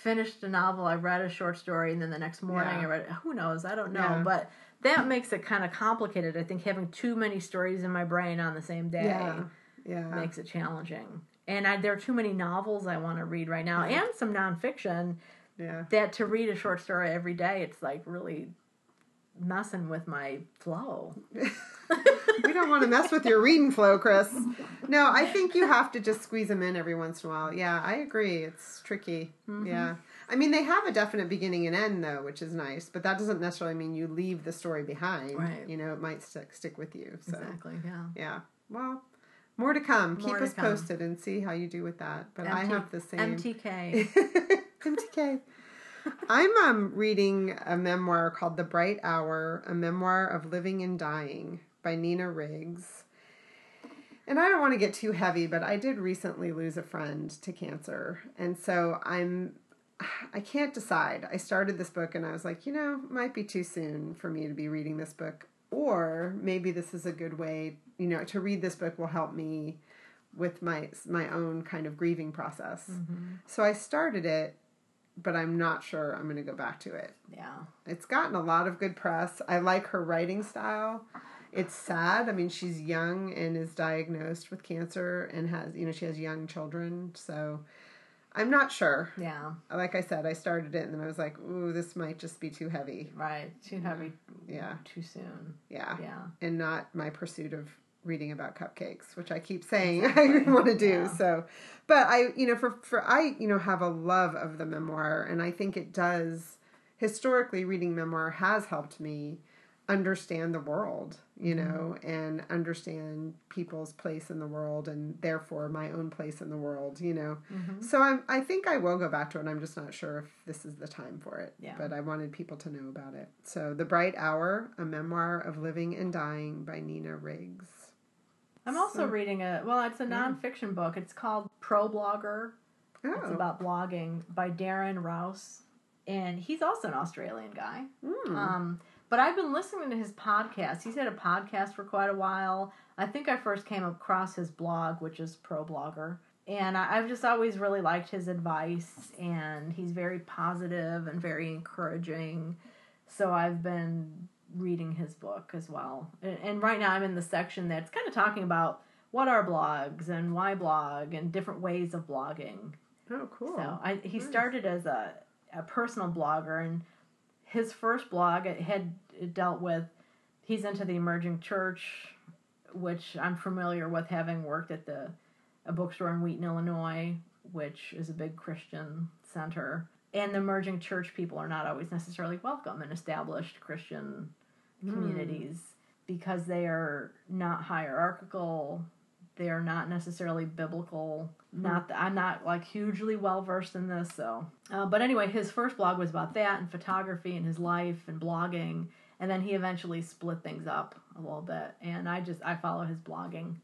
finished a novel, I read a short story, and then the next morning Yeah. I read. Who knows? I don't know. Yeah. But that makes it kind of complicated. I think having too many stories in my brain on the same day Yeah. Yeah. makes it challenging. And I, there are too many novels I want to read right now, and some nonfiction. Yeah. That to read a short story every day, it's like really messing with my flow. <laughs> we don't want to mess with your reading flow, Chris. No, I think you have to just squeeze them in every once in a while. Yeah, I agree. It's tricky. Mm-hmm. Yeah. I mean, they have a definite beginning and end, though, which is nice, but that doesn't necessarily mean you leave the story behind. Right. You know, it might stick, stick with you. So, Exactly. Yeah. yeah. Well, more to come. More Keep to us come. posted and see how you do with that. But I have the same. MTK. <laughs> MTK. I'm um, reading a memoir called The Bright Hour, a memoir of living and dying by Nina Riggs. And I don't want to get too heavy, but I did recently lose a friend to cancer. And so I'm I can't decide. I started this book and I was like, you know, it might be too soon for me to be reading this book or maybe this is a good way, you know, to read this book will help me with my my own kind of grieving process. So I started it, but I'm not sure I'm going to go back to it. yeah. It's gotten a lot of good press. I like her writing style. It's sad. I mean, she's young and is diagnosed with cancer and has, you know, she has young children. So I'm not sure. Yeah. Like I said, I started it and then I was like, ooh, this might just be too heavy. Right. Too heavy. Yeah. Too soon. Yeah. Yeah. And not my pursuit of reading about cupcakes, which I keep saying <laughs> I want to do. Yeah. So, but I, you know, for, for, I, you know, have a love of the memoir and I think it does, historically, reading memoir has helped me understand the world, you mm-hmm. know, and understand people's place in the world and therefore my own place in the world, you know. Mm-hmm. So I'm I think I will go back to it. I'm just not sure if this is the time for it. Yeah. But I wanted people to know about it. So The Bright Hour, a memoir of living and dying by Nina Riggs. I'm also So- reading a well, it's a nonfiction book. It's called Pro Blogger. Oh. It's about blogging by Darren Rowse, and he's also an Australian guy. Mm. Um, but I've been listening to his podcast. He's had a podcast for quite a while. I think I first came across his blog, which is Pro Blogger. And I, I've just always really liked his advice, and he's very positive and very encouraging. So I've been reading his book as well. And, and right now I'm in the section that's kind of talking about what are blogs and why blog and different ways of blogging. Oh, cool. So I, he Nice. started as a, a personal blogger, and his first blog it had it dealt with he's into the emerging church, which I'm familiar with having worked at the a bookstore in Wheaton, Illinois, which is a big Christian center. And the emerging church people are not always necessarily welcome in established Christian communities because they are not hierarchical they are not necessarily biblical. Not that i'm not like hugely well versed in this so. Uh, but anyway his first blog was about that and photography and his life and blogging and then he eventually split things up a little bit and i just i follow his blogging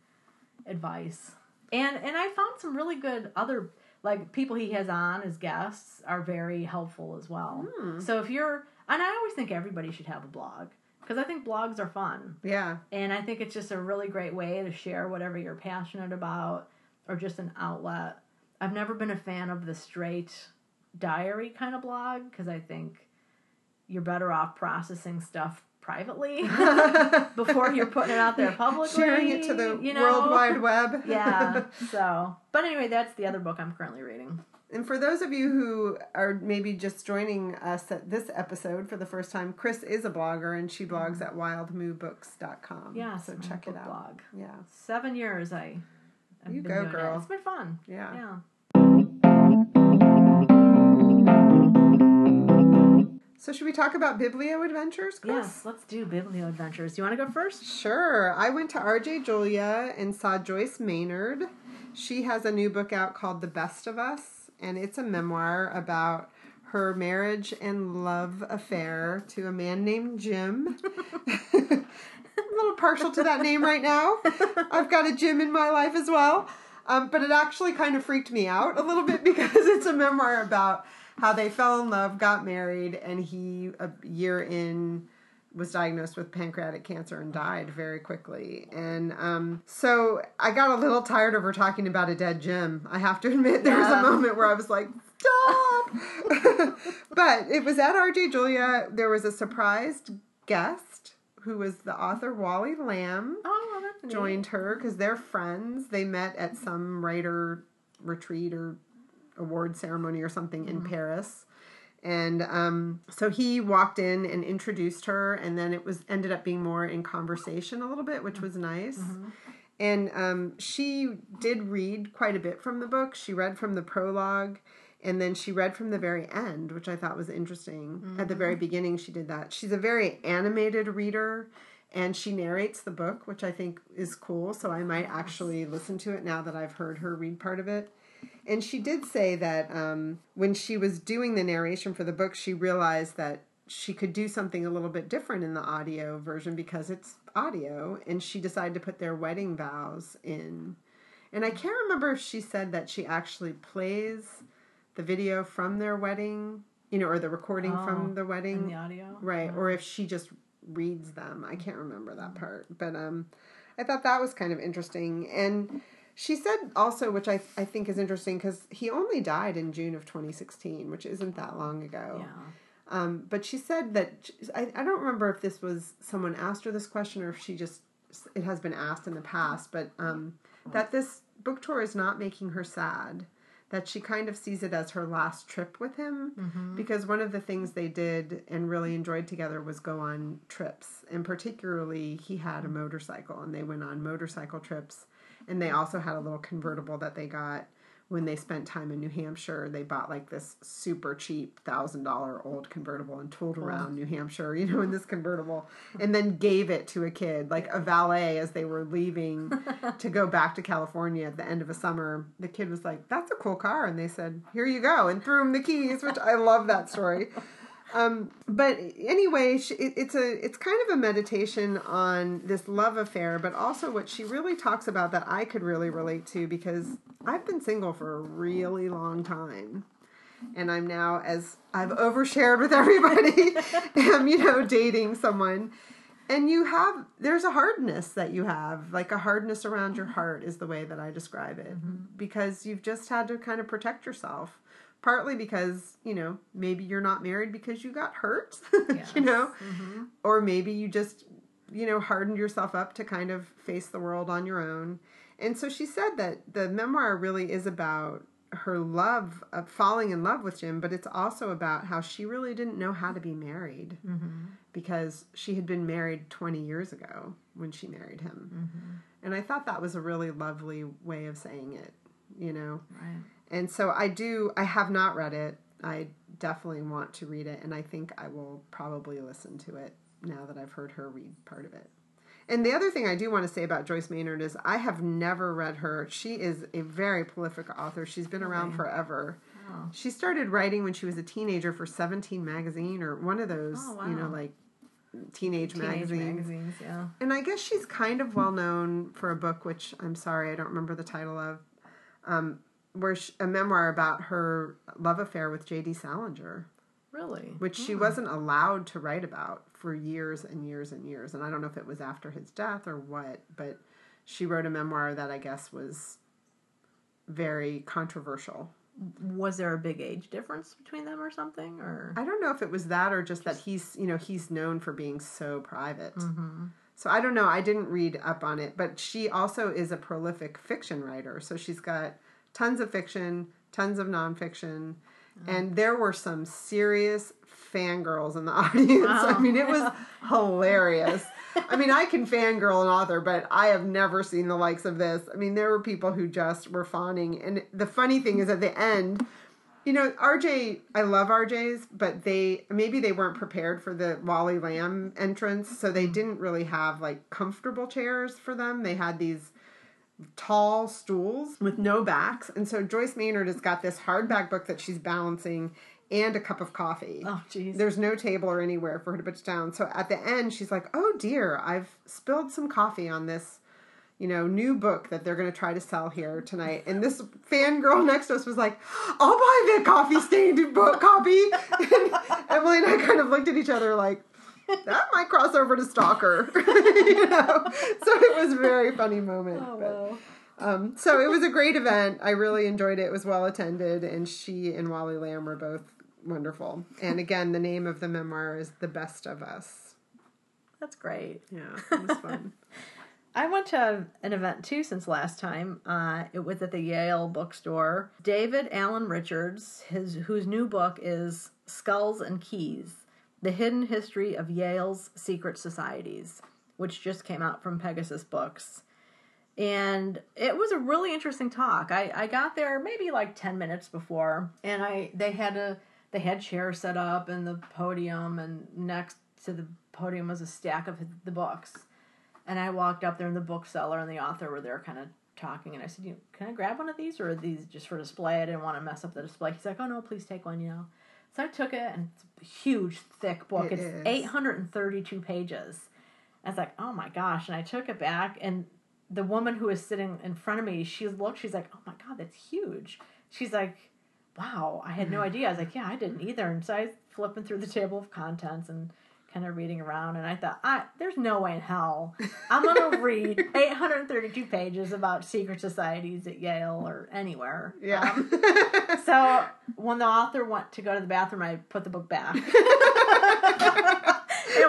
advice. And and i found some really good other like people he has on as guests are very helpful as well. Hmm. so if you're and i always think everybody should have a blog because i think blogs are fun Yeah. and I think it's just a really great way to share whatever you're passionate about or just an outlet. I've never been a fan of the straight diary kind of blog because I think you're better off processing stuff privately <laughs> <laughs> before you're putting it out there publicly. <laughs> Sharing it to the you know? World Wide Web. yeah. So, but anyway, that's the other book I'm currently reading. And for those of you who are maybe just joining us at this episode for the first time, Chris is a blogger and she blogs mm-hmm. at wildmoobooks.com. Yeah, So check it out. Blog. Yeah. Seven years I. I've You been go, doing girl. It. It's been fun. Yeah. Yeah. So should we talk about Biblio Adventures, Chris? Yes, let's do Biblio Adventures. You want to go first? Sure. I went to RJ Julia and saw Joyce Maynard. She has a new book out called The Best of Us, and it's a memoir about her marriage and love affair to a man named Jim. I'm <laughs> a little partial to that name right now. I've got a Jim in my life as well. Um, but it actually kind of freaked me out a little bit <laughs> because it's a memoir about how they fell in love, got married, and he, a year in, was diagnosed with pancreatic cancer and died very quickly. And um, so I got a little tired of her talking about a dead Jim. I have to <laughs> admit, there was a moment where I was like, stop. <laughs> but it was at RJ Julia. There was a surprised guest who was the author Wally Lamb Oh, that's neat. joined her because they're friends. They met at some writer retreat or award ceremony or something in Paris. And um, so he walked in and introduced her, and then it was ended up being more in conversation a little bit, which was nice. And um, she did read quite a bit from the book. She read from the prologue, and then she read from the very end, which I thought was interesting. At the very beginning, she did that. She's a very animated reader, and she narrates the book, which I think is cool. So I might actually listen to it now that I've heard her read part of it. And she did say that um, when she was doing the narration for the book, she realized that she could do something a little bit different in the audio version because it's audio, and she decided to put their wedding vows in. And I can't remember if she said that she actually plays the video from their wedding, you know, or the recording Oh, from the in wedding, the audio. right? Or if she just reads them. I can't remember that part, but um, I thought that was kind of interesting. And she said also, which I I think is interesting, because he only died in June of 2016, which isn't that long ago. Yeah. Um, but she said that I, I don't remember if this was someone asked her this question or if she just it has been asked in the past, but um, that this book tour is not making her sad. That she kind of sees it as her last trip with him because one of the things they did and really enjoyed together was go on trips. And particularly, he had a motorcycle and they went on motorcycle trips. And they also had a little convertible that they got when they spent time in New Hampshire, they bought like this super cheap thousand dollar old convertible and tooled around New Hampshire, <laughs> you know, in this convertible, and then gave it to a kid, like a valet, as they were leaving <laughs> to go back to California at the end of a summer. The kid was like, "That's a cool car," and they said, "Here you go," and threw him the keys, which I love that story. Um, but anyway, she, it, it's a it's kind of a meditation on this love affair, but also what she really talks about that I could really relate to because I've been single for a really long time, and I'm now as I've overshared with everybody, <laughs> am you know dating someone, and you have there's a hardness that you have like a hardness around your heart is the way that I describe it. Because you've just had to kind of protect yourself partly because you know maybe you're not married because you got hurt <laughs> you know? Mm-hmm. Or maybe you just you know hardened yourself up to kind of face the world on your own. And so she said that the memoir really is about her love of falling in love with Jim but it's also about how she really didn't know how to be married mm-hmm. because she had been married 20 years ago when she married him. Mm-hmm. And I thought that was a really lovely way of saying it you know? Right. And so I do, I have not read it. I definitely want to read it, and I think I will probably listen to it now that I've heard her read part of it. And the other thing I do want to say about Joyce Maynard is I have never read her. She is a very prolific author. She's been around forever. Oh. She started writing when she was a teenager for 17 magazine or one of those, Oh, you know, like teenage, Teenage magazines. magazines, yeah. And I guess she's kind of well known for a book, which I'm sorry I don't remember the title of, um, where sh a memoir about her love affair with J.D. Salinger, Really? which she hmm. wasn't allowed to write about for years and years and years. And I don't know if it was after his death or what, but she wrote a memoir that I guess was very controversial. Was there a big age difference between them or something? Or I don't know if it was that or just that he's, you know, he's known for being so private. Mm-hmm. So I don't know. I didn't read up on it, but she also is a prolific fiction writer. So she's got tons of fiction, tons of nonfiction, and there were some serious fangirls in the <laughs> audience. I mean, it was hilarious. I mean, I can <laughs> fangirl an author, but I have never seen the likes of this. I mean, there were people who just were fawning. And the funny thing is, at the end, you know, RJ, I love RJ's, but they maybe they weren't prepared for the Wally Lamb entrance, so they mm. didn't really have like comfortable chairs for them. They had these tall stools with no backs. And so Joyce Maynard has got this hardback book that she's balancing and a cup of coffee. oh, jeez. There's no table or anywhere for her to put it down. So at the end, she's like, "Oh dear, I've spilled some coffee on this, you know, new book that they're going to try to sell here tonight." And this fangirl next to us was like, "I'll buy the coffee stained book copy." <laughs> And Emily and I kind of looked at each other like. That might cross over to stalker, <laughs> you know. So it was a very funny moment. Oh, but- wow. um, so it was a great event. I really enjoyed it. It was well attended, and she and Wally Lamb were both wonderful. And again, the name of the memoir is "The Best of Us." That's great. Yeah, it was fun. <laughs> I went to an event too since last time. Uh, it was at the Yale bookstore. David Alan Richards, his whose new book is Skulls and Keys: The Hidden History of Yale's Secret Societies, which just came out from Pegasus Books. And it was a really interesting talk. I, I got there maybe like ten minutes before, and I they had a they had chairs set up and the podium, and next to the podium was a stack of the books. And I walked up there, and the bookseller and the author were there, kind of talking. And I said, "You can I grab one of these, or are these just for display? I didn't want to mess up the display." He's like, "Oh no, please take one." You know. So I took it, and it's a huge, thick book. It it's is. eight hundred and thirty-two pages. I was like, "Oh my gosh!" And I took it back, and the woman who was sitting in front of me, she looked. She's like, "Oh my god, that's huge." She's like, "Wow, I had no mm. idea." I was like, "Yeah, I didn't either." And so I was flipping through the table of contents and kind of reading around, and I thought, I, "There's no way in hell <laughs> I'm gonna read 832 pages about secret societies at Yale or anywhere." Yeah. Um, <laughs> so when the author went to go to the bathroom, I put the book back. <laughs> and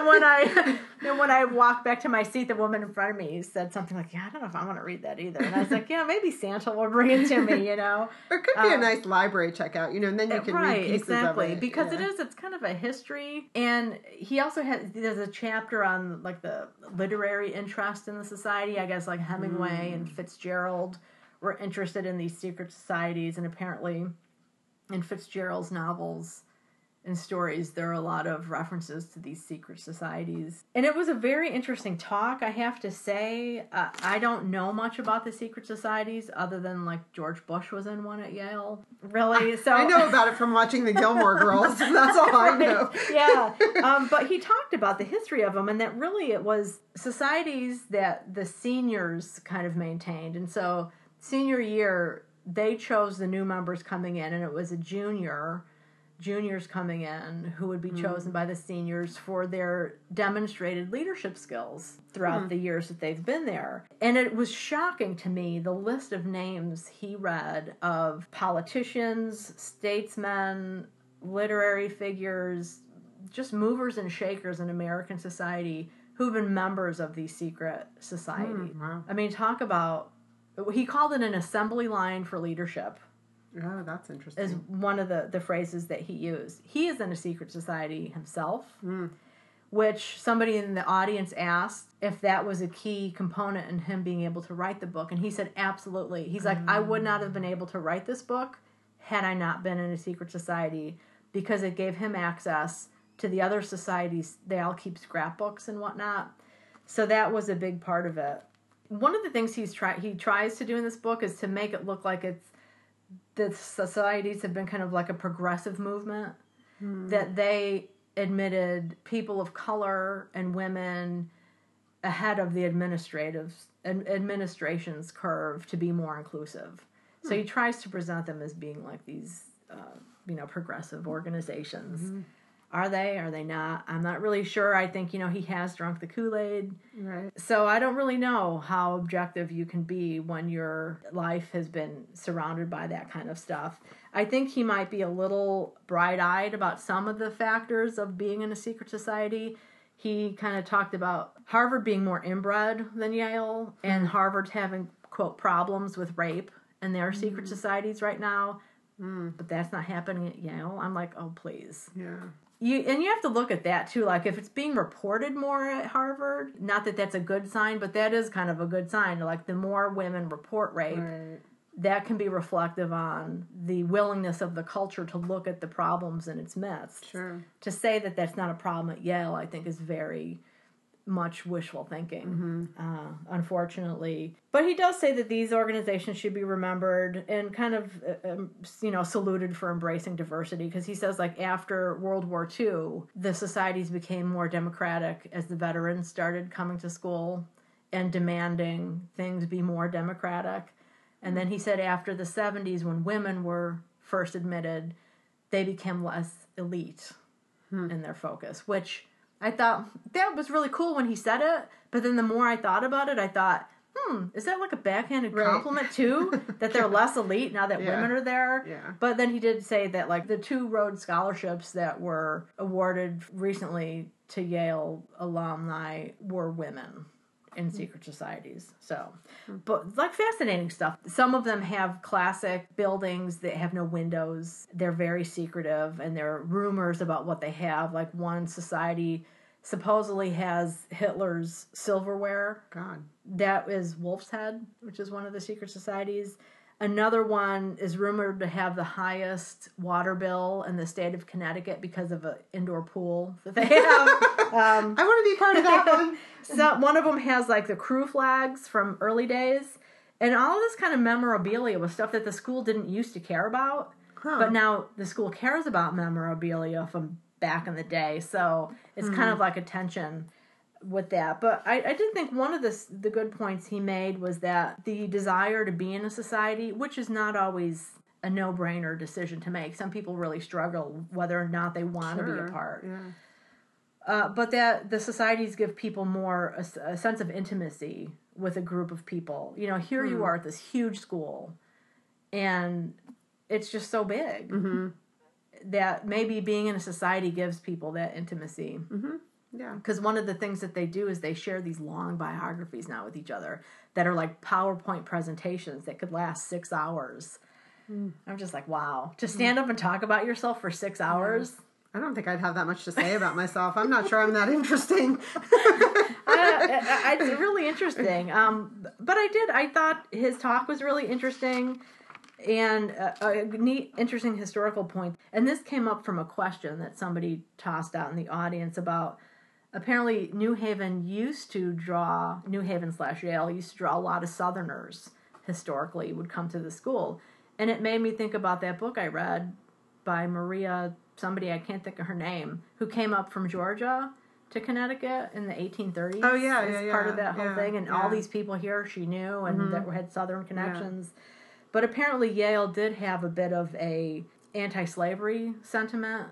when I and when I walked back to my seat, the woman in front of me said something like, "Yeah, I don't know if I want to read that either." And I was like, "Yeah, maybe Santa will bring it to me," you know. <laughs> Or it could be a Um, nice library checkout, you know, and then you can right, read pieces exactly, of it. because yeah. it is. It's kind of a history, and he also has. There's a chapter on like the literary interest in the society. I guess like Hemingway and Mm. Fitzgerald were interested in these secret societies, and apparently, in Fitzgerald's novels and stories, there are a lot of references to these secret societies. And it was a very interesting talk, I have to say. Uh, I don't know much about the secret societies other than like George Bush was in one at Yale. Really? So I know about it from watching the Gilmore <laughs> Girls. That's all I know. yeah. <laughs> Um, but he talked about the history of them and that really it was societies that the seniors kind of maintained. And so, senior year, they chose the new members coming in, and it was a junior juniors coming in who would be hmm. chosen by the seniors for their demonstrated leadership skills throughout hmm. the years that they've been there. And it was shocking to me the list of names he read of politicians, statesmen, literary figures, just movers and shakers in American society who've been members of these secret societies. Hmm, wow. I mean, talk about he called it an assembly line for leadership Oh, that's interesting. is one of the, the phrases that he used. He is in a secret society himself, hmm. which somebody in the audience asked if that was a key component in him being able to write the book. And he said, absolutely. He's like, I would not have been able to write this book had I not been in a secret society because it gave him access to the other societies. They all keep scrapbooks and whatnot. So that was a big part of it. One of the things he's try he tries to do in this book is to make it look like it's the societies have been kind of like a progressive movement hmm. that they admitted people of color and women ahead of the administrative ad- administration's curve to be more inclusive. So hmm. he tries to present them as being like these, uh, you know, progressive organizations. Mm-hmm. Are they? Are they not? I'm not really sure. I think you know he has drunk the Kool Aid. right. So I don't really know how objective you can be when your life has been surrounded by that kind of stuff. I think he might be a little bright eyed about some of the factors of being in a secret society. He kind of talked about Harvard being more inbred than Yale and hmm. Harvard having, quote, problems with rape in their hmm. secret societies right now. Hmm. But that's not happening at Yale. I'm like, oh, please Yeah. You and you have to look at that too like if it's being reported more at harvard not that that's a good sign but that is kind of a good sign like the more women report rape Right. that can be reflective on the willingness of the culture to look at the problems in its midst Sure. to say that that's not a problem at yale i think is very much wishful thinking, uh, unfortunately. But he does say that these organizations should be remembered and kind of, uh, um, you know, saluted for embracing diversity because he says, like, after World War II, the societies became more democratic as the veterans started coming to school and demanding things be more democratic. And then he said, after the 70s, when women were first admitted, they became less elite in their focus, which I thought that was really cool when he said it. But then the more I thought about it, I thought, hmm, is that like a backhanded Right. compliment too? <laughs> that they're less elite now that Yeah. women are there? Yeah. But then he did say that like the two Rhodes scholarships that were awarded recently to Yale alumni were women in mm-hmm. secret societies. So, hmm. but like fascinating stuff. Some of them have classic buildings that have no windows. They're very secretive and there are rumors about what they have. Like one society supposedly has Hitler's silverware God. that is Wolf's Head, which is one of the secret societies. Another one is rumored to have the highest water bill in the state of Connecticut because of an indoor pool that they have. <laughs> um, I want to be part of that one. <laughs> so one of them has like the crew flags from early days, and all this kind of memorabilia was stuff that the school didn't used to care about, Huh. but now the school cares about memorabilia from back in the day. So it's kind of like a tension with that. But I, I did think one of the the good points he made was that the desire to be in a society, which is not always a no brainer decision to make. Some people really struggle whether or not they want to be a part. Yeah. Uh, but that the societies give people more a sense of intimacy with a group of people. You know, here you hmm. are at this huge school, and it's just so big mm-hmm. that maybe being in a society gives people that intimacy. Mm-hmm. Yeah. Because one of the things that they do is they share these long biographies now with each other that are like PowerPoint presentations that could last six hours. Hmm. I'm just like, wow. To hmm. stand up and talk about yourself for six hours. I don't think I'd have that much to say about myself. I'm not sure I'm that <laughs> interesting. uh, it's really interesting. Um, but I did. I thought his talk was really interesting and a, a, neat, interesting historical point. And this came up from a question that somebody tossed out in the audience about. Apparently, New Haven used to draw New Haven slash Yale used to draw a lot of Southerners historically would come to the school, and it made me think about that book I read by Maria somebody I can't think of her name who came up from Georgia to Connecticut in the 1830s. Oh yeah, as yeah, part of that whole yeah, thing, and yeah. all these people here she knew and Mhm. that had Southern connections. But apparently Yale did have a bit of a anti-slavery sentiment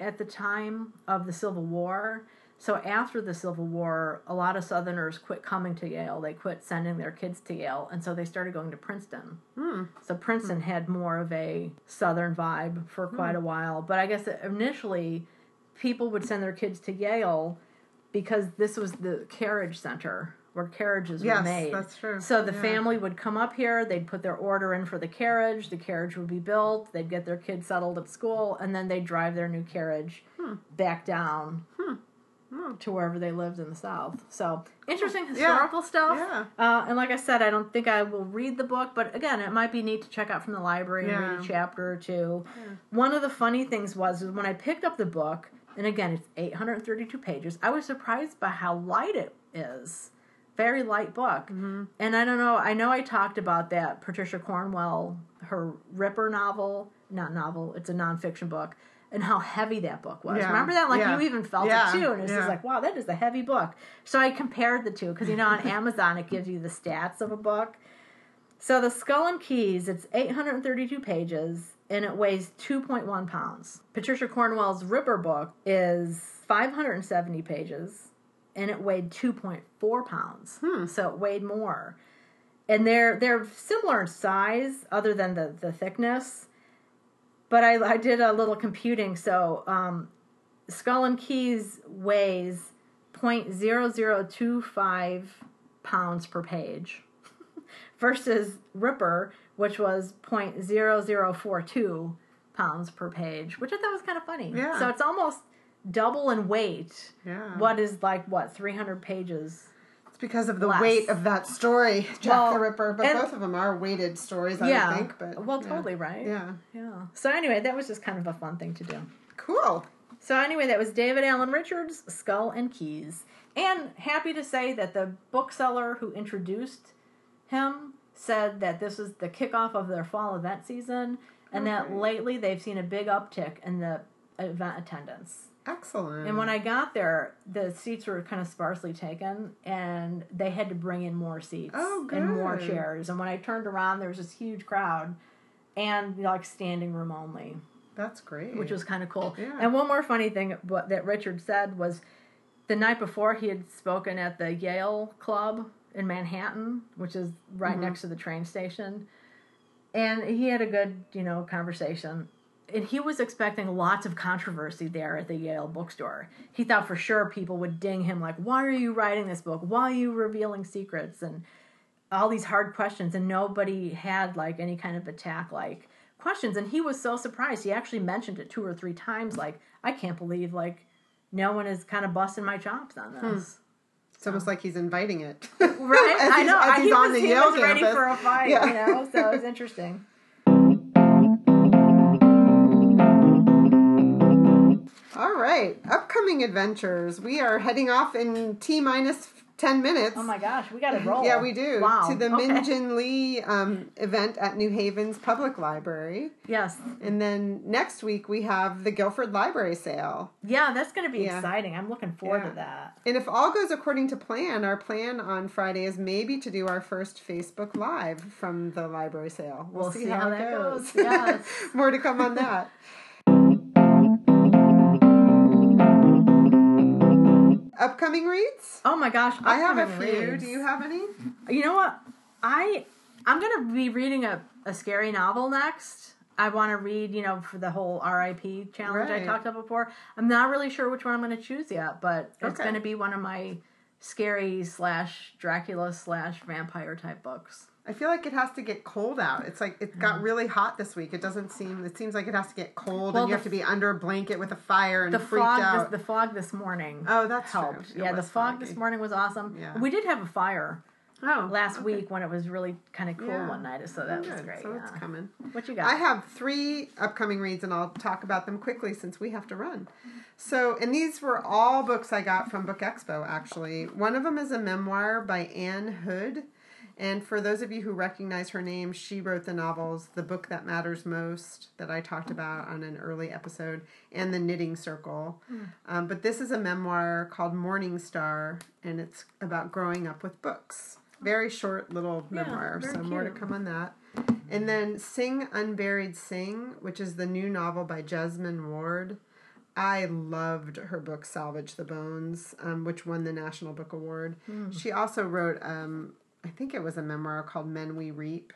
at the time of the Civil War. So after the Civil War, a lot of Southerners quit coming to Yale. They quit sending their kids to Yale, and so they started going to Princeton. Hmm. So Princeton had more of a Southern vibe for quite a while. But I guess initially, people would send their kids to Yale because this was the carriage center where carriages Yes, were made. that's true. So the Yeah. family would come up here, they'd put their order in for the carriage, the carriage would be built, they'd get their kids settled at school, and then they'd drive their new carriage Hmm. back down To wherever they lived in the South. So interesting historical stuff. Yeah. Uh, and like I said, I don't think I will read the book, but again, it might be neat to check out from the library and read a chapter or two. Yeah. One of the funny things was when I picked up the book, and again, it's 832 pages, I was surprised by how light it is. Very light book. Mm-hmm. And I don't know, I know I talked about that Patricia Cornwell, her Ripper novel, not novel, it's a nonfiction book, and how heavy that book was. Yeah. Remember that? Like Yeah. you even felt Yeah. it too. And it's Yeah. just like, wow, that is a heavy book. So I compared the two because, you know, on <laughs> Amazon it gives you the stats of a book. So the Skull and Keys, it's 832 pages and it weighs 2.1 pounds. Patricia Cornwell's Ripper book is 570 pages and it weighed 2.4 pounds. Hmm. So it weighed more. And they're they're similar in size other than the, the thickness. But I, I did a little computing. So um, Skull and Keys weighs 0.0025 pounds per page <laughs> versus Ripper, which was 0.0042 pounds per page, which I thought was kind of funny. Yeah. So it's almost double in weight. Yeah. What is like, what, 300 pages? Because of the Less. weight of that story, Jack Well, the Ripper. But both of them are weighted stories, I yeah. would think. But well, yeah. totally, right? Yeah. Yeah. So anyway, that was just kind of a fun thing to do. Cool. So anyway, that was David Alan Richards' Skull and Keys. And happy to say that the bookseller who introduced him said that this is the kickoff of their fall event season and that lately they've seen a big uptick in the event attendance. Excellent. And when I got there, the seats were kind of sparsely taken, and they had to bring in more seats Oh, and more chairs. And when I turned around, there was this huge crowd, and like standing room only, That's great. which was kind of cool. Yeah. And one more funny thing that Richard said was, the night before he had spoken at the Yale Club in Manhattan, which is right Mhm. next to the train station, and he had a good you know conversation and he was expecting lots of controversy there at the Yale bookstore. He thought for sure people would ding him like, "Why are you writing this book? Why are you revealing secrets?" and all these hard questions and nobody had like any kind of attack like questions and he was so surprised. He actually mentioned it two or three times like, "I can't believe like no one is kind of busting my chops on this." Hmm. it's almost like he's inviting it. Right? <laughs> I know. as he he's was, on the he Yale was ready campus. for a fight, Yeah. you know, so it was interesting. All right. Upcoming adventures. We are heading off in T minus 10 minutes. Oh my gosh, we got to roll. Yeah, we do. Wow. To the okay. Min Jin Lee um, event at New Haven's Public Library. Yes. And then next week we have the Guilford Library sale. Yeah, that's going to be Yeah. exciting. I'm looking forward Yeah. to that. And if all goes according to plan, our plan on Friday is maybe to do our first Facebook Live from the library sale. We'll, We'll see, see how, how it that goes. goes. Yes. <laughs> More to come on that. <laughs> Upcoming reads? Oh my gosh, I have a few. reads. Do you have any? You know what? I I'm gonna be reading a, a scary novel next. I want to read, you know, for the whole RIP challenge I talked about before. I'm not really sure which one I'm going to choose yet, but it's going to be one of my scary slash Dracula slash vampire type books. I feel like it has to get cold out. It's like it got mm. really hot this week. It doesn't seem. It seems like it has to get cold, Well, and you have to be under a blanket with a fire and The freaked fog, out. this, the fog this morning. oh, that's helped. true. Yeah, the fog foggy. this morning was awesome. Yeah. We did have a fire Oh, last okay. week when it was really kind of cool Yeah. one night, so that was great. So yeah. it's coming. What you got? I have three upcoming reads, and I'll talk about them quickly since we have to run. So, and these were all books I got from Book Expo, actually. One of them is a memoir by Ann Hood. And for those of you who recognize her name, she wrote the novels The Book That Matters Most, that I talked about on an early episode, and The Knitting Circle. Um, but this is a memoir called Morning Star, and it's about growing up with books. Very short little Yeah, memoir, so more to come on that. And then Sing Unburied Sing, which is the new novel by Jesmyn Ward. I loved her book Salvage the Bones, um, which won the National Book Award. She also wrote, um, I think it was a memoir called Men We Reap.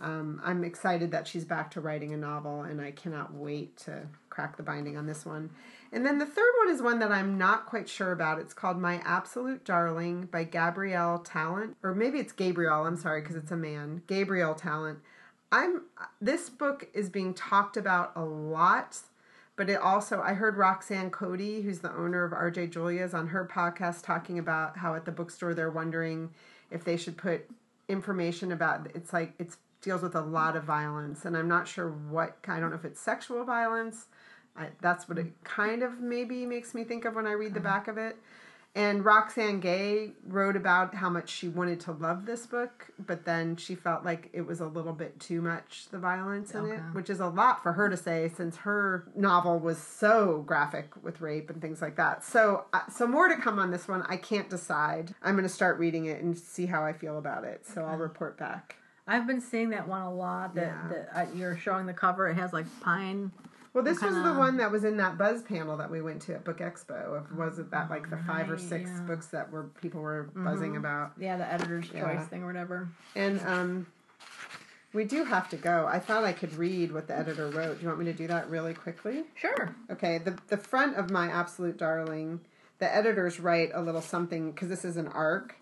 Um, I'm excited that she's back to writing a novel, and I cannot wait to crack the binding on this one. And then the third one is one that I'm not quite sure about. It's called My Absolute Darling by Gabrielle Tallent, or maybe it's Gabriel. I'm sorry because it's a man. Gabriel Tallent. I'm this book is being talked about a lot, but it also I heard Roxanne Coady, who's the owner of RJ Julia's, on her podcast talking about how at the bookstore they're wondering if they should put information about it's like it's deals with a lot of violence, and I'm not sure what I don't know if it's sexual violence. I, that's what it kind of maybe makes me think of when I read the uh-huh. back of it. And Roxane Gay wrote about how much she wanted to love this book, but then she felt like it was a little bit too much, the violence in it, which is a lot for her to say since her novel was so graphic with rape and things like that. So, uh, so more to come on this one. I can't decide. I'm going to start reading it and see how I feel about it. So I'll report back. I've been seeing that one a lot. That, Yeah. that uh, you're showing the cover. It has like pine. Well, this was the one that was in that buzz panel that we went to at Book Expo. Of was it that like the five or six yeah. books that were people were buzzing about? Yeah, the editor's Yeah. choice thing or whatever. And um, we do have to go. I thought I could read what the editor wrote. Do you want me to do that really quickly? Sure. Okay. The the front of my absolute darling, the editors write a little something because this is an arc,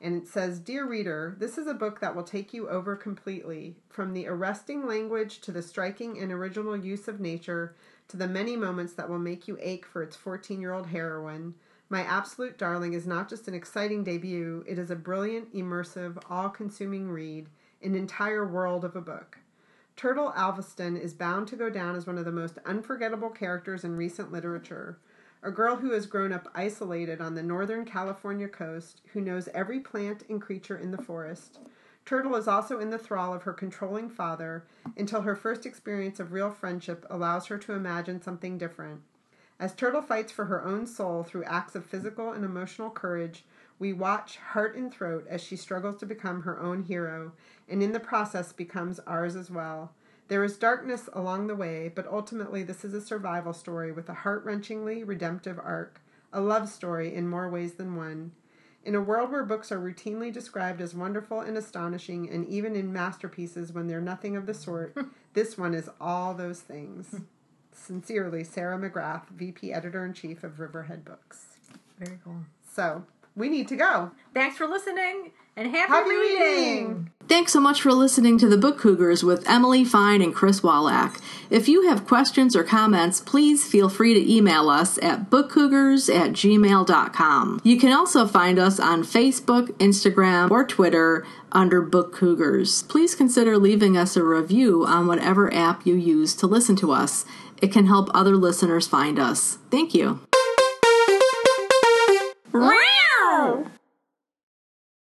and it says, "Dear reader, this is a book that will take you over completely, from the arresting language to the striking and original use of nature." To the many moments that will make you ache for its 14 year old heroine, My Absolute Darling is not just an exciting debut, it is a brilliant, immersive, all consuming read, an entire world of a book. Turtle Alveston is bound to go down as one of the most unforgettable characters in recent literature. A girl who has grown up isolated on the northern California coast, who knows every plant and creature in the forest. Turtle is also in the thrall of her controlling father until her first experience of real friendship allows her to imagine something different. As Turtle fights for her own soul through acts of physical and emotional courage, we watch heart and throat as she struggles to become her own hero, and in the process becomes ours as well. There is darkness along the way, but ultimately this is a survival story with a heart wrenchingly redemptive arc, a love story in more ways than one. In a world where books are routinely described as wonderful and astonishing, and even in masterpieces when they're nothing of the sort, <laughs> this one is all those things. <laughs> Sincerely, Sarah McGrath, VP Editor in Chief of Riverhead Books. Very cool. So, we need to go. Thanks for listening and happy, Happy reading. reading! Thanks so much for listening to the Book Cougars with Emily Fine and Chris Wolak. If you have questions or comments, please feel free to email us at bookcougars at gmail.com. You can also find us on Facebook, Instagram, or Twitter under Book Cougars. Please consider leaving us a review on whatever app you use to listen to us. It can help other listeners find us. Thank you. Meow.